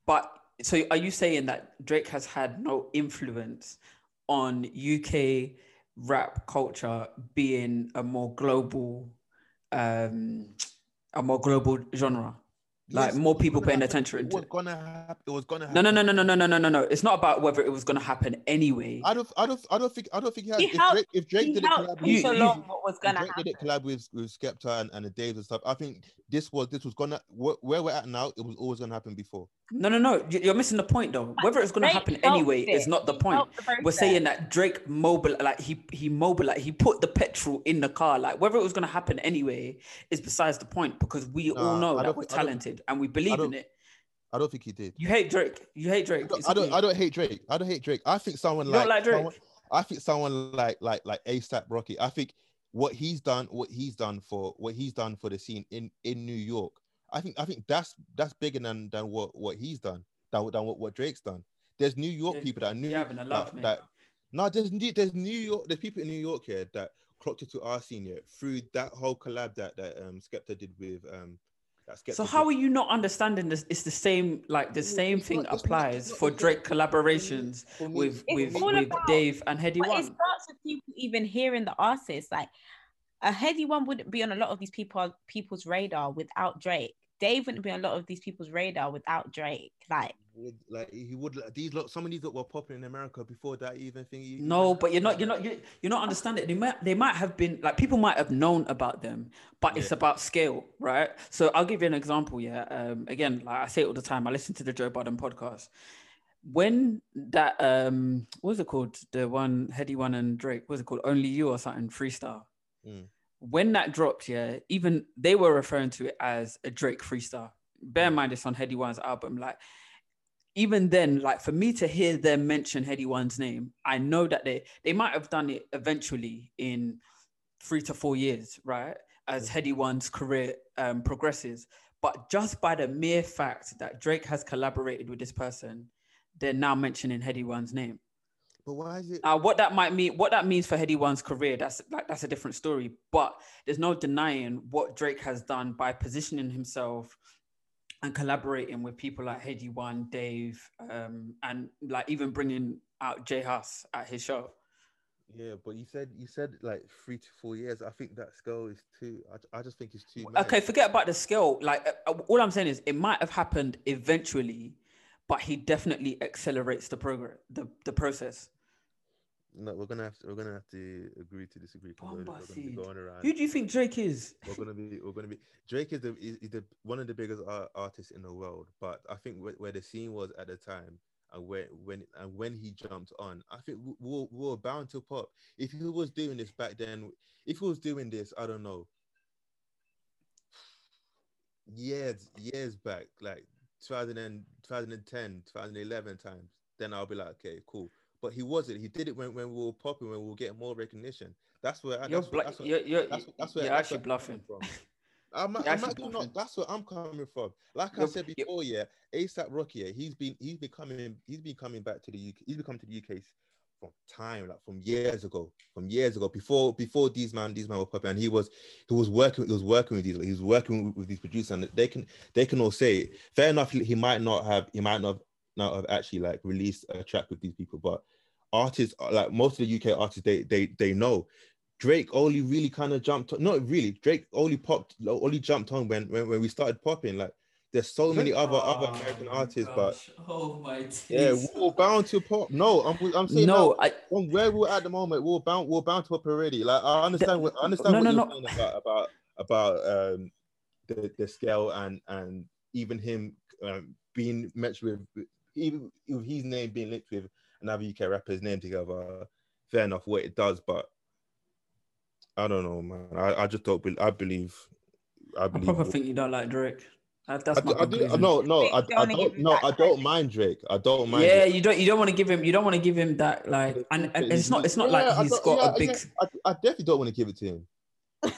But so are you saying that Drake has had no influence on UK rap culture being a more global um a more global genre? Like, Yes, more people paying happen. attention It was gonna happen. It was gonna No, happen. no, no, no, no, no, no, no, no, no. It's not about whether it was going to happen anyway. I don't. I don't. I don't think. I don't think he has. He if helped- Drake, if Drake he did it collab push You- with, you- along what was if gonna Drake happen. did it collab with with Skepta and, and the Daves and stuff, I think this was this was gonna where, where we're at now. It was always gonna happen before. No, no, no. you- You're missing the point though. Whether it's going to Drake happen anyway is not the point. the We're saying that Drake mobile, like he he mobile, like he put the petrol in the car. Like whether it was going to happen anyway is besides the point because we all know that we're thi- I and we believe in it. I don't think he did. You hate Drake. You hate Drake. I don't, I don't. I don't hate Drake. I don't hate Drake. I think someone like, like Drake? someone- I think someone like like like ASAP Rocky. I think what he's done, what he's done for what he's done for the scene in in New York. I think I think that's that's bigger than than what what he's done than, than what, what Drake's done. There's New York Yeah, people that are New laugh, that, that no, there's New- there's New York. There's people in New York here that clocked it to our scene here through that whole collab that that um Skepta did with um. That Skepta So how are you not understanding this? It's the same, like the same not- thing not- applies not for Drake collaborations with with with about- Dave and Headie But it One. starts with people even hearing the artist. Like a Headie One wouldn't be on a lot of these people people's radar without Drake. Dave wouldn't be on a lot of these people's radar without Drake. Like would like he would like, these look some of these that were popping in America before that even thing. you- No, but you're not. You're not. You're, you're not understanding. They might. They might have been like people might have known about them, but it's about scale, right? So I'll give you an example. Yeah. Um. Again, like I say it all the time. I listen to the Joe Budden podcast. When that um, what was it called? The one Headie one and Drake. What was it called? Only you or something? Freestyle. Mm. When that dropped, yeah, even they were referring to it as a Drake freestyle. Bear in mind, it's on Headie One's album. Like even then, like for me to hear them mention Headie One's name, I know that they they might have done it eventually in three to four years, right? As Headie One's career um, progresses. But just by the mere fact that Drake has collaborated with this person, they're now mentioning Headie One's name. But why is it? Now, what that might mean, what that means for Headie One's career, that's like that's a different story. But there's no denying what Drake has done by positioning himself and collaborating with people like Headie One, Dave, um, and like even bringing out J Hus at his show. Yeah, but you said you said like three to four years. I think that scale is too. I, I just think it's too. mad. Okay, forget about the scale. Like uh, uh, all I'm saying is, it might have happened eventually, but he definitely accelerates the progress, the the process. No, we're gonna have to. We're gonna have to agree to disagree. We're, we're gonna be going around. Who do you think Drake is? we're gonna be we're gonna be Drake is the is, is the one of the biggest art, artists in the world, but I think where, where the scene was at the time and where when and when he jumped on, I think we, we, were, we were bound to pop. If he was doing this back then, if he was doing this, I don't know, years years back, like 2000 2010, 2011 times, then I'll be like, okay, cool. But he wasn't. He did it when, when we were popping, when we were getting more recognition. That's where I, You're, that's, what- that's you're, you're, that's, that's where you're that's actually bluffing. from. I'm, I'm actually actually bluffing. not. That's where I'm coming from. Like I said before, yeah, ASAP Rocky, yeah, he's been he's been coming he's been coming back to the UK. He's been coming to the UK from time, like from years ago, from years ago, before before these man these man were popping, and he was he was working he was working with these he was working with, with these producers, and they can they can all say fair enough. He, he might not have he might not not have actually like released a track with these people, but artists like most of the UK artists they they they know Drake only really kind of jumped on, not really. Drake only popped, only jumped on when when, when we started popping. Like there's so many other other American artists, but oh my yeah, we're bound to pop. No, I'm I'm saying no, no. I, From where we're at the moment, we're bound we're bound to pop already. Like I understand what I understand no, what no, you're no. saying about about about um the the scale and and even him um, being matched with even with his name being linked with another UK rapper's name together. Fair enough, what it does, but I don't know, man. I, I just don't. Be, I believe. I I believe. probably think you don't like Drake. That- That's I, my do, I do, conclusion. no, no, I, Don't I don't. No, I don't mind Drake. I don't mind. yeah, Drake. you don't you don't want to give him you don't want to give him that like and, and it's not it's not Yeah, like he's don't- got yeah, a big yeah, I, I definitely don't want to give it to him.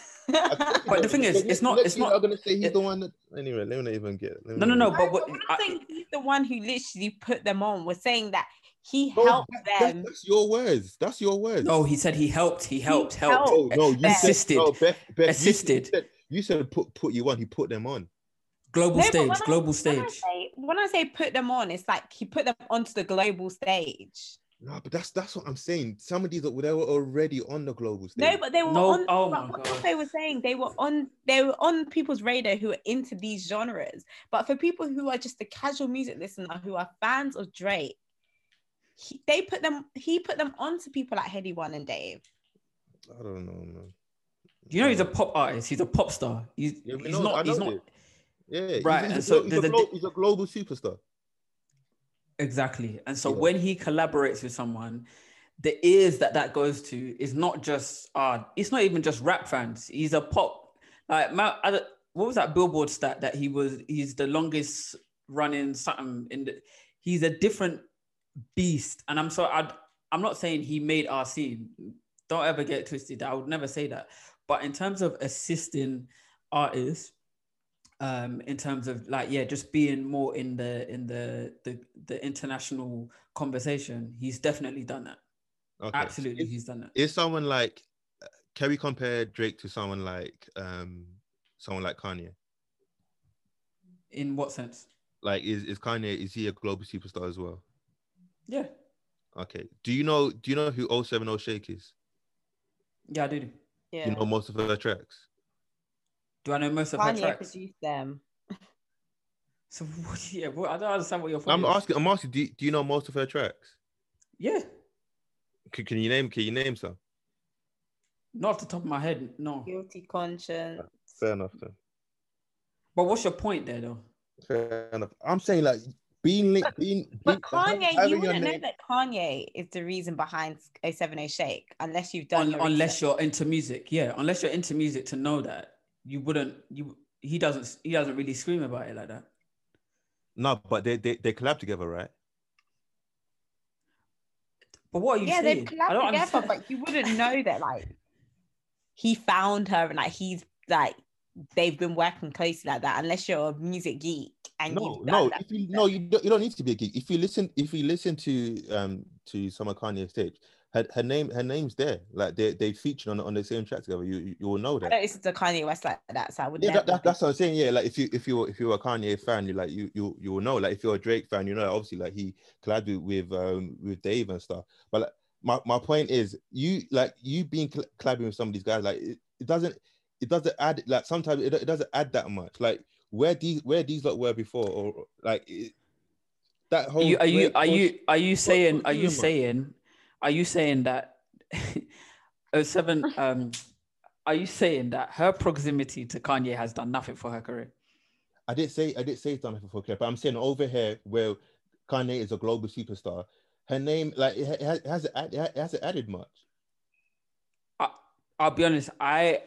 But the thing is, it's not- it's you not- are gonna say he's it- the one that. Anyway, let me not even get. no no no but what we're I, saying he's the one who literally put them on. We're saying that he No, helped that- that- them. That's your words. That's your words. no he said he helped he helped helped helped. no, no, you assisted. Said, no, Beth, Beth, you Assisted. said- You said put put you on. He put them on. global No, stage when I- global When I, stage say, when I say put them on, it's like he put them onto the global stage. No, but that's that's what I'm saying. Some of these are- they were already on the global stage. No, but they were No, on. oh but my what God. they were saying, they were on. They were on people's radar who are into these genres. But for people who are just the casual music listener who are fans of Drake, he, they put them. He put them onto people like Headie One and Dave. I don't know, man. you know he's a pop artist he's a pop star he's, Yeah, he's know- not he's not this. Yeah, Right, He's, and he's, so a, he's, a there's a glo- di- he's a global superstar. Exactly. And so Yeah. when he collaborates with someone, the ears that that goes to is not just uh it's not even just rap fans. He's a pop like Ma- I what was that billboard stat that he was he's the longest running something in the he's a different beast and I'm so I I'm not saying he made our scene. Don't ever get twisted. I would never say that. But in terms of assisting artists um in terms of like yeah just being more in the in the the, the international conversation he's definitely done that Okay. absolutely Is, he's done that is someone like can we compare Drake to someone like um someone like Kanye? in what sense Like is, is Kanye is he a global superstar as well? Yeah Okay. Do you know do you know who 070 Shake is? yeah i do Yeah, You know most of her tracks. do i know most of her Kanye tracks produced them. So what? Yeah, what, I don't understand what your point I'm is. asking. I'm asking. Do you, do you know most of her tracks? Yeah, Can, can you name? Can you name some? not off the top of my head, no. Guilty conscience. Fair enough. Then. But what's your point there, though? Fair enough. I'm saying like being linked, being. But being- Kanye, you wouldn't know name- that Kanye is the reason behind 070 Shake unless you've done Un- your unless research. you're into music, yeah. Unless you're into music to know that you wouldn't. You he doesn't. He doesn't really scream about it like that. No, but they, they they collab together, right? But what are you yeah, saying? they've I don't together, understand. but you wouldn't know that like he found her and like he's like they've been working closely like that unless you're a music geek and No, no. If you no, you don't, you don't need to be a geek. If you listen, if you listen to um to some of Kanye's tapes, her, her name her name's there. Like they they featured on on the same track together. You you, you will know I that. don't listen to Kanye West like that, so I would Yeah, that, that, that's what I'm saying. Yeah, like if you if you're if you're a Kanye fan, you like you you you will know. Like if you're a Drake fan, you know obviously like he collabed with um with Dave and stuff. But like, my my point is, you like you being collabing with some of these guys, like it, it doesn't it doesn't add like sometimes it, it doesn't add that much. Like where these where these lot were before, or like it, that Are whole. you are you Drake are you are you saying are you you saying are you saying that 07 um are you saying that her proximity to Kanye has done nothing for her career? I didn't say I didn't say it's done for care, but I'm saying over here where Kanye is a global superstar, her name like it, it has- it hasn't it hasn't added much. I'll be honest, I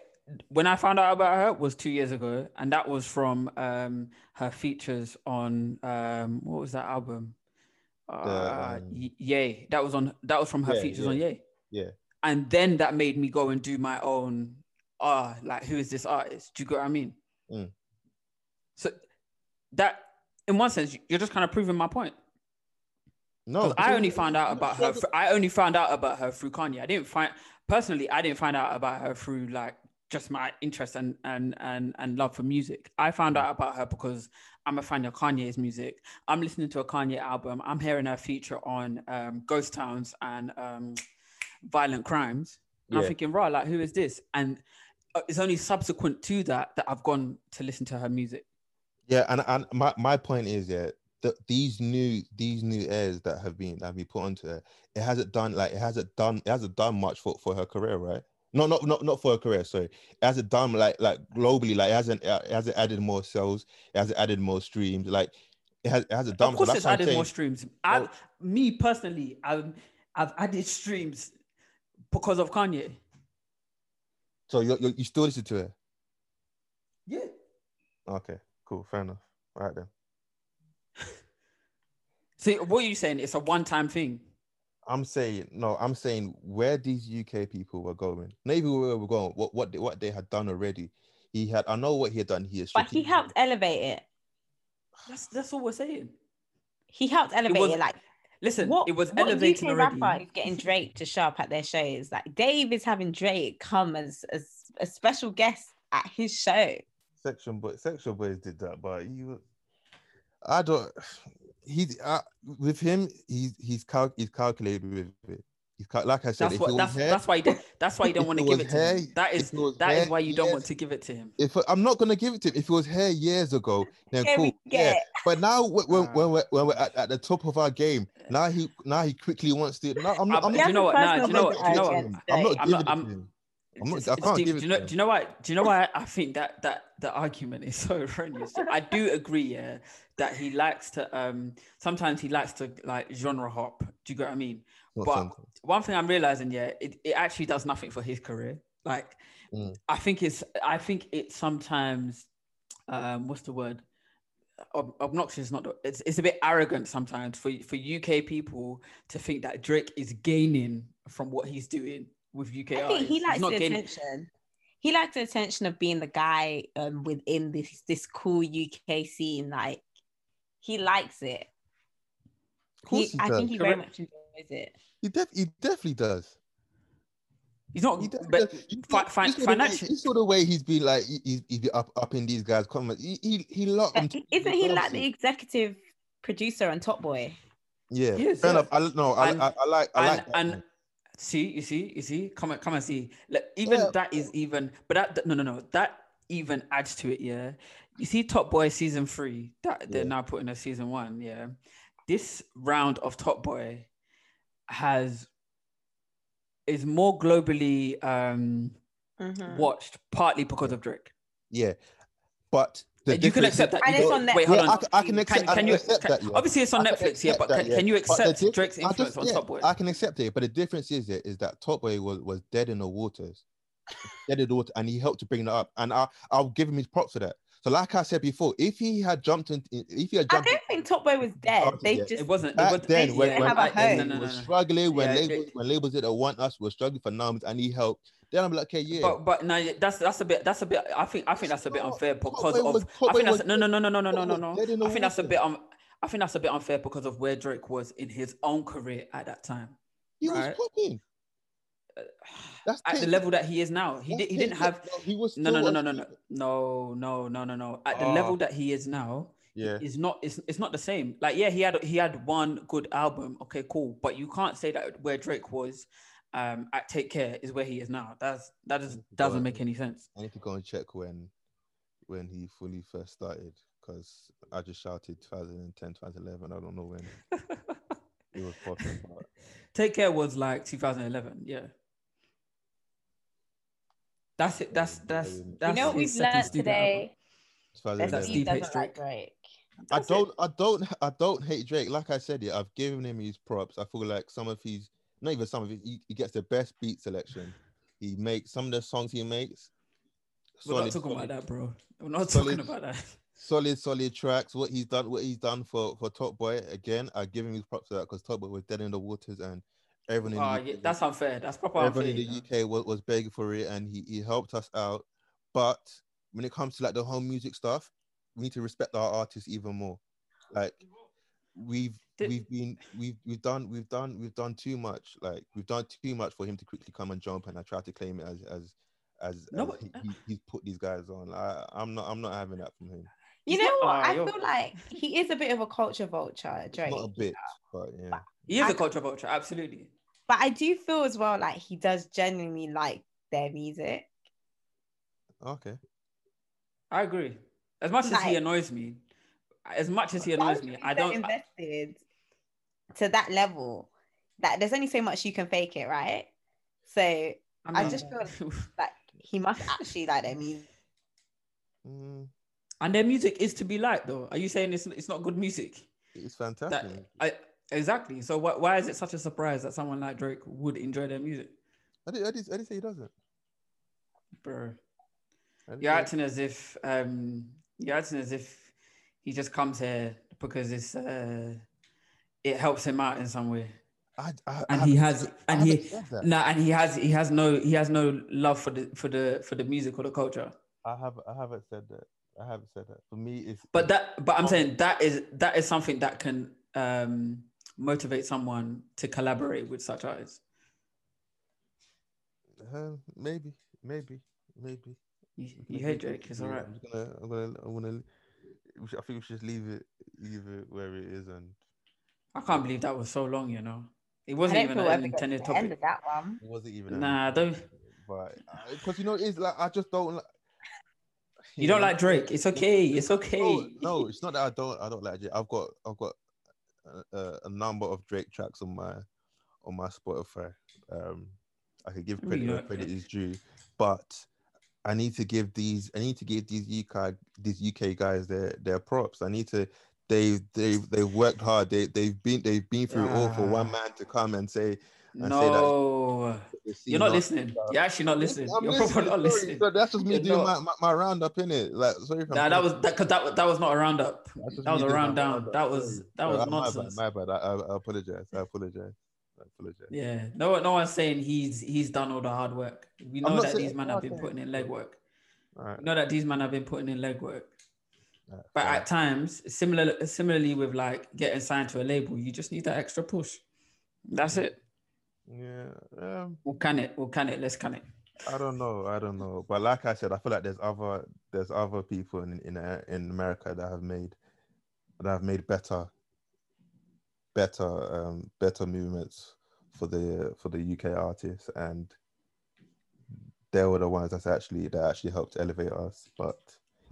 when I found out about her was two years ago, and that was from um her features on um what was that album? Uh, um, Ye. That was on that was from her Yeah, features yeah. on Ye. Yeah. And then that made me go and do my own ah, like who is this artist? Do you get what I mean? Mm. So that in one sense, you're just kind of proving my point. No, I only found out about her. I only found out about her through Kanye. I didn't find personally. I didn't find out about her through like just my interest and and and and love for music. I found out about her because I'm a fan of Kanye's music. I'm listening to a Kanye album. I'm hearing her feature on um, Ghost Towns and um, Violent Crimes. And I'm Yeah. thinking, right, like who is this? And uh, it's only subsequent to that that I've gone to listen to her music. Yeah, and and my, my point is yeah, that these new these new airs that have been that have been put onto her, it hasn't done like it hasn't done it hasn't done much for, for her career, right? No, not not not for a career. Sorry, it hasn't done like like globally. Like it hasn't uh, it hasn't added more sales. It hasn't added more streams. Like it has it hasn't done. Of course, so it's that's what I'm added more streams. Oh. I, Well- me personally, I've I've added streams because of Kanye. So you you you still listen to her? Yeah. Okay, cool, fair enough. All right then. See, what are you saying? It's a one-time thing. I'm saying no. I'm saying where these UK people were going. Maybe where we were going. What what they, what they had done already. He had. I know what he had done. He has. but he helped elevate it. That's that's all we're saying. He helped elevate was it. Like Listen, what, it was what elevating UK already. rapper is getting Drake to show up at their shows? Like Dave is having Drake come as, as a special guest at his show. Section boy, section boys did that, but you, I don't. He uh, with him, he's he's cal- he's calculated with it. He's cal- like I said, That's if what it was that's hair, that's why you don't that's why you don't want to give was it to hair- him. That if is it was that is why you don't want to give it to him. If I'm not gonna give it to him, if it was hair years ago, then Yeah, cool. Yeah, but now when when, Ah. when we're when we're at, at the top of our game, now he now he quickly wants to. No, I'm not. Uh, I'm do not you know what? Nah, you know what? You know what? I'm not giving it to him. I'm not- It's- I it's can't deep. give do you know? Do you know why? Do you know why I think that that the argument is so erroneous? I do agree, yeah, that he likes to. Um, sometimes he likes to like genre hop. Do you get what I mean? But one thing I'm realizing, yeah, it, it actually does nothing for his career. Like, Mm. I think it's, I think it sometimes, um, what's the word? Ob- obnoxious, is not. the- It's it's a bit arrogant sometimes for for UK people to think that Drake is gaining from what he's doing with UK I artists. think he likes the gaining- attention. He likes the attention of being the guy um, within this this cool UK scene. Like he likes it. Of course He, he I does. think he very much enjoys it. He, def- he definitely does. He's not, He definitely but does. You fi- saw- fi- you saw the way- financially- You saw the way he's been like he- he's, he's been up up in these guys' comments. He he, he locked them. Isn't he like the executive producer on Top Boy? Yeah, He is, fair yeah. enough. I no, I, And- I, I like I and like and man. See you see you see come and come and see like, even Yeah. that is even but that no no no that even adds to it yeah You see, Top Boy season three that they're Yeah. now putting a season one. Yeah, this round of Top Boy has is more globally um Mhm. watched partly because of Drake. Yeah, but the you can accept that. And it's don't- on wait, hold Yeah, on. I can- I can accept- I can you, accept that, yeah. Obviously, it's on Netflix, yeah. But that, can, yeah. can you But accept diff- Drake's I influence just- on yeah, Top Boy? I can accept it, but the difference is it is that Top Boy was was dead in the waters, dead in the water, and he helped to bring that up, and I I'll give him his props for that. So, like I said before, if he had jumped in, if he had I don't think Top Boy was dead. They yeah. just It wasn't. It back was, then when, didn't when, when home. No, no, no, no. struggling, when Yeah, labels when labels didn't want us, were struggling for numbers, and he helped. Then I'm like, okay, yeah. But but no, that's that's a bit that's a bit. I think I think that's a bit unfair because of. I think that's no no no no no no no no was no. dead in the I think that's a bit um. I think that's a bit unfair because of where Drake was in his own career at that time. he was right. popping. That's At the level that he is now, he did, he didn't have he was no no no no no no no no no no no. At the Ah. level that he is now, Yeah, is not it's, it's not the same. Like yeah, he had he had one good album. Okay, cool. But you can't say that where Drake was um at Take Care is where he is now. That's that just doesn't But- make any sense. I need to go and check when when he fully first started because I just shouted 2010, 2011. I don't know when it was popping. But Take Care was like 2011. Yeah. That's it. That's that's You that's. you know what we've learned today. album. That That's 2011. Steve Steve hates doesn't like Drake. Drake. I don't, I don't, I don't hate Drake. Like I said, yeah, I've given him his props. I feel like some of his, not even some of it, he, he gets the best beat selection. He makes some of the songs he makes. We're not talking solid, about that, bro. We're not Solid. talking about that. solid, solid tracks. What he's done, what he's done for for Top Boy. Again, I give him his props for that because Top Boy was dead in the waters and everyone in Ah, the yeah, that's unfair. That's proper unfair. everyone in you know. the UK was, was begging for it and he, he helped us out. But when it comes to like the whole music stuff, we need to respect our artists even more. Like we've Did- we've been we've we've done we've done we've done too much. Like we've done too much for him to quickly come and jump and I try to claim it as as as, No, as he, he- he's put these guys on. I, I'm not I'm not having that from him. You know what? ah, I you're- feel like he is a bit of a culture vulture, It's Drake. not a bit, but yeah. He is I- a culture vulture, absolutely. But I do feel as well like he does genuinely like their music. Okay. I agree. As much as he annoys me, as much as he annoys me, I don't. invested to that level that there's only so much you can fake it, right? So I, I just feel- like he must actually like their music. Mm, and their music is to be liked, though. Are you saying it's it's not good music? it's That fantastic. I exactly. So why why is it such a surprise that someone like Drake would enjoy their music, I did, I did, I did say he doesn't. bro? You're say- acting as if um you're acting as if he just comes here because it's uh it helps him out in some way. I, I, And I he has and he that. nah and he has he has no he has no love for the for the for the music or the culture. I have I haven't said that. I haven't said that. For me, it's But that but I'm saying that is that is something that can um motivate someone to collaborate with such artists. uh, maybe, maybe, maybe. You, you can- hate we can- Drake, it's yeah, alright. I'm gonna, I'm gonna, I'm gonna. I think we should just leave it, leave it where it is, and I can't believe that was so long, you know. It wasn't don't even feel an ever get to intended the end of that one. it wasn't even. a- Nah, don't But uh, because you know, it's like I just don't. Like, you don't know? like Drake. It's okay. It's okay. No, no, it's not that I don't. I don't like Drake. I've got, I've got a, a, a number of Drake tracks on my, on my Spotify. Um, I could give credit where credit is due, but I need to give these. I need to give these UK, these UK guys their their props. I need to. They they they've worked hard. They they've been they've been through it all for one Ah. man to come and say. and say that No, it's you're not not- listening. You're actually not listening. I'm You're listening, probably not sorry. listening. So that's just me You're doing my, my, my roundup in it. Like sorry Nah, that was that because that, that was not a roundup. That was a round down. roundup. That was that was I- nonsense. My bad. My bad. I, I, I apologize. I apologize. I apologize. Yeah, no, no one's saying he's he's done all the hard work. We know that these men have been putting in legwork. Right. We know that these men have been putting in legwork. But fair. at times, similar similarly with like getting signed to a label, you just need that extra push. That's it. yeah, um, We'll can it. We'll can it. Let's can it. I don't know. I don't know. But like I said, I feel like there's other there's other people in in uh, in America that have made that have made better better um better movements for the for the UK artists and they were the ones that's actually that actually helped elevate us. But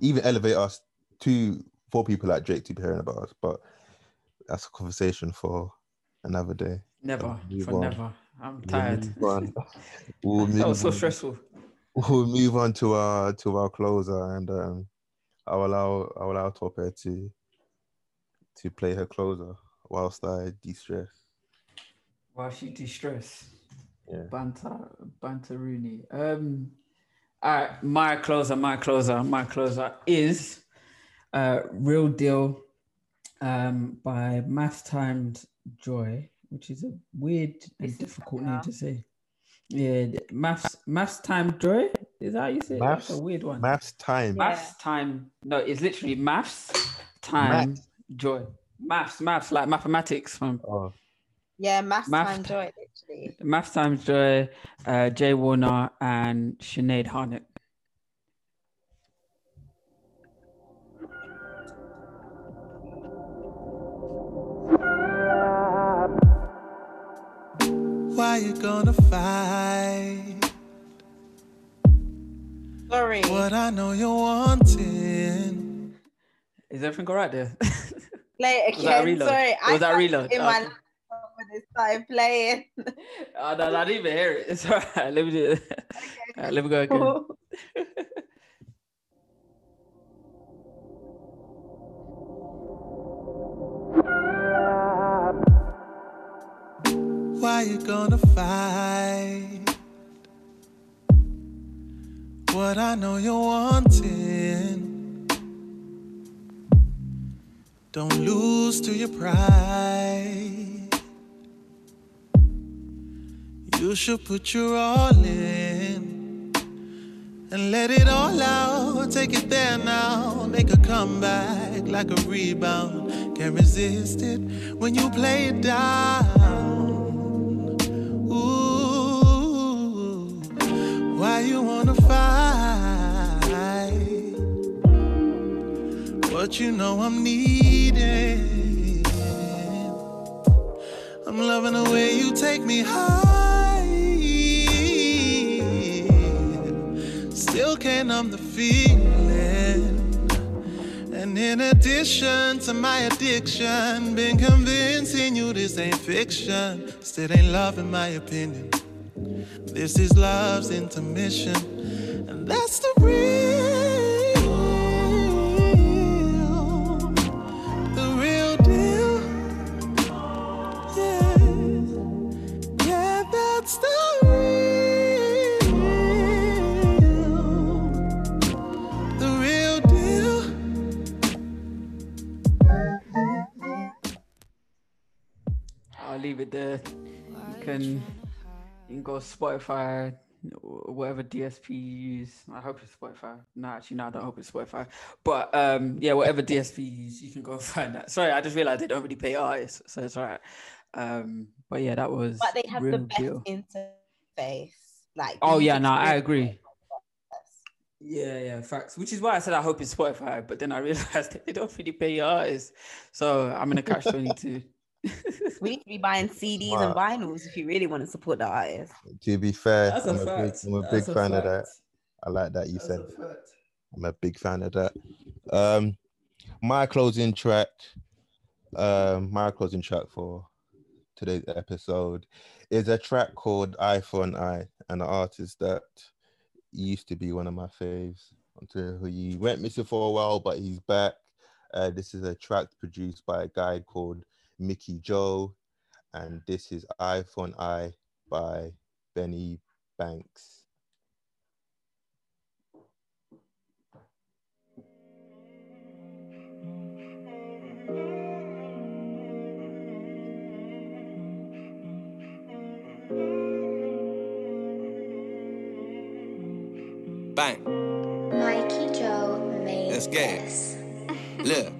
even elevate us two, four people like Drake to be hearing about us, but that's a conversation for another day. Never, for on. never. I'm We'll tired. on. We'll that was so on. stressful. We'll move on to our to our closer, and um, I'll allow I'll allow Tope to to play her closer whilst I de-stress. While she de-stress. Yeah. Banter, banter Rooney. Um, all right, my closer, my closer, my closer is uh, Real Deal um, by Math Times Joy, which is a weird and This difficult name to say. Yeah, the- Maths Maths Time Joy. Is that how you say it? That's Maths- a weird one. Maths time. Yeah. Maths time. No, it's literally maths time joy. Maths, maths like mathematics from Oh, Yeah, math, Math time joy, literally. Maths Times Joy, uh, Jay Warner, and Sinead Harnett. Why you gonna fight? Sorry. What I know you're wanting. Is everything all right there? Play it Was that a again. reload? Sorry. Or was that reload? In Oh, my laptop when it started playing. oh, no, no, I didn't even hear it. It's all right. Let me do it. All right, let me go again. Why you gonna fight? What I know you're wanting. Don't lose to your pride. You should put your all in and let it all out. Take it there now. Make a comeback like a rebound. Can't resist it when you play it down. Why you wanna fight? What you know I'm needing. I'm loving the way you take me high. Still can't numb the feeling. And in addition to my addiction, been convincing you this ain't fiction. Still ain't love in my opinion. This is love's intermission. And that's the real, can go Spotify, wh- whatever DSP you use. I hope it's Spotify. No, actually, no, I don't hope it's Spotify. But um, yeah, whatever DSP you use, you can go find that. Sorry, I just realized they don't really pay artists, so it's all right. Um, but yeah, that was but they have the best deal. interface. Like Oh yeah, no, I agree. is the best. Yeah, yeah, facts. Which is why I said I hope it's Spotify, but then I realized they don't really pay artists. So I'm in a catch twenty two. We need to be buying CDs Wow. and vinyls if you really want to support the artist. to be fair, That's a I'm a big. I'm a big a fan of that. I like that you That's said. a fact. I'm a big fan of that. Um, my closing track, um, my closing track for today's episode is a track called "Eye for an Eye," and an artist that used to be one of my faves until he went missing for a while, but he's back. Uh, this is a track produced by a guy called Mickey Joe, and this is "Eye for an Eye" by Benny Banks. Bang. Mikey Joe made Let's get it. this. Look.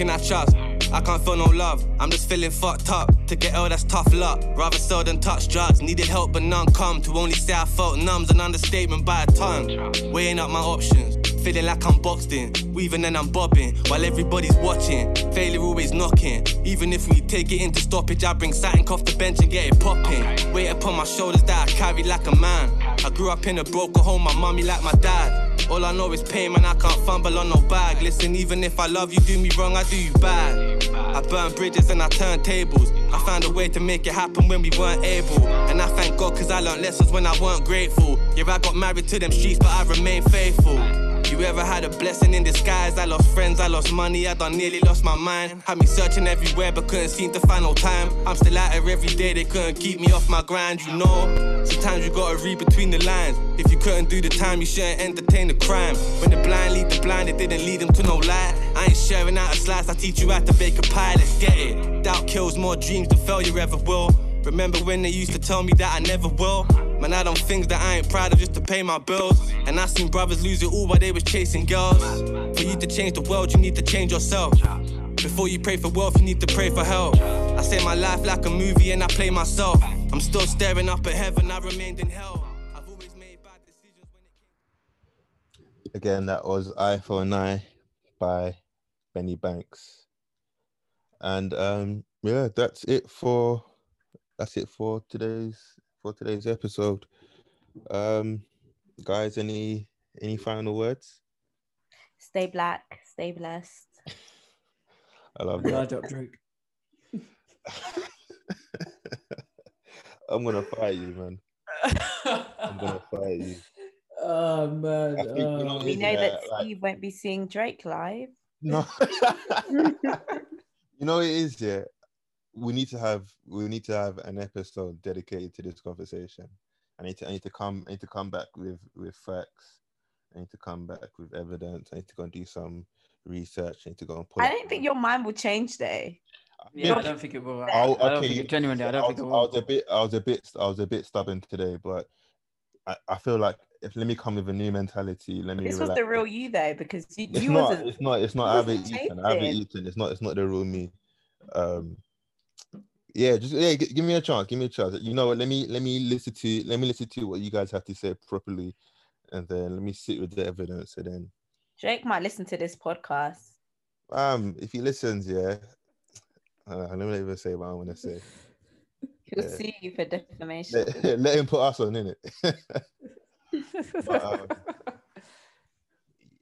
Can I trust? I can't feel no love. I'm just feeling fucked up. To get ill, that's tough luck. Rather sell than touch drugs. Needed help, but none come. To only say I felt numb's an understatement by a ton. Weighing up my options. Feeling like I'm boxed in. Weaving and I'm bobbing. While everybody's watching. Failure always knocking. Even if we take it into stoppage, I bring something off the bench and get it popping. Weight upon my shoulders that I carry like a man. I grew up in a broken home, my mummy like my dad. All I know is pain, man, I can't fumble on no bag. Listen, even if I love you, do me wrong, I do you bad. I burn bridges and I turn tables. I found a way to make it happen when we weren't able. And I thank God cause I learned lessons when I weren't grateful. Yeah, I got married to them streets, but I remain faithful. Ever had a blessing in disguise? I lost friends, I lost money, I done nearly lost my mind. Had me searching everywhere, but couldn't seem to find no time. I'm still out here every day, they couldn't keep me off my grind, you know. Sometimes you gotta read between the lines. If you couldn't do the time, you shouldn't entertain the crime. When the blind lead the blind, it didn't lead them to no light. I ain't sharing out a slice, I teach you how to bake a pie, let's get it. Doubt kills more dreams than failure ever will. Remember when they used to tell me that I never will? Man, I done things that I ain't proud of just to pay my bills. And I seen brothers lose it all while they was chasing girls. For you to change the world, you need to change yourself. Before you pray for wealth, you need to pray for help. I say my life like a movie and I play myself. I'm still staring up at heaven, I remained in hell. Again, that was I for Eye by Benny Banks. And um yeah, that's it for that's it for today's for today's episode. Um guys, any any final words? Stay black, stay blessed. I love Yeah, I that. dropped Drake. I'm gonna fight you, man. I'm gonna fight you. Oh man. I you know, oh. We know Yeah, that like- Steve won't be seeing Drake live. No. you know it is, yeah. We need to have we need to have an episode dedicated to this conversation. I need to I need to come I need to come back with with facts. I need to come back with evidence. I need to go and do some research. I need to go and put. I don't think your mind will change today. Yeah, I don't think it will. I, I'll- I don't okay, think it, genuinely, I don't I think was, it I was a bit I was a bit I was a bit stubborn today, but I, I feel like if let me come with a new mentality. Let me. This was relax. the real you though, because you, It's you not. wasn't. It's not. It's not. I haven't wasn't eaten. I haven't eaten. It's not. It's not the real me. Um. Yeah. Just yeah. G- give me a chance. Give me a chance. You know what? Let me let me listen to let me listen to what you guys have to say properly, and then let me sit with the evidence. And then Drake might listen to this podcast. um, if he listens, yeah. Uh, let me not even say what I want to say. He'll Yeah. sue you for defamation. Let, let him put us on in it. But, um,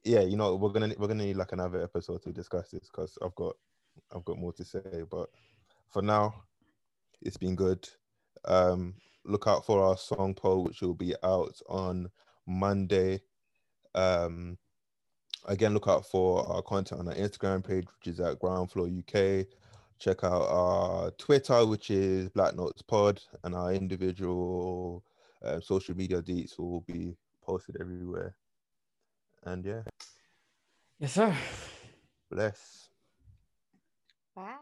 yeah, you know, we're gonna we're gonna need like another episode to discuss this because I've got I've got more to say. But for now, it's been good. Um, look out for our song poll, which will be out on Monday. Um, again, look out for our content on our Instagram page, which is at Ground Floor UK. Check out our Twitter, which is Black Notes Pod, and our individual uh, social media deets will be posted everywhere. And yeah, yes, sir. bless. Bye.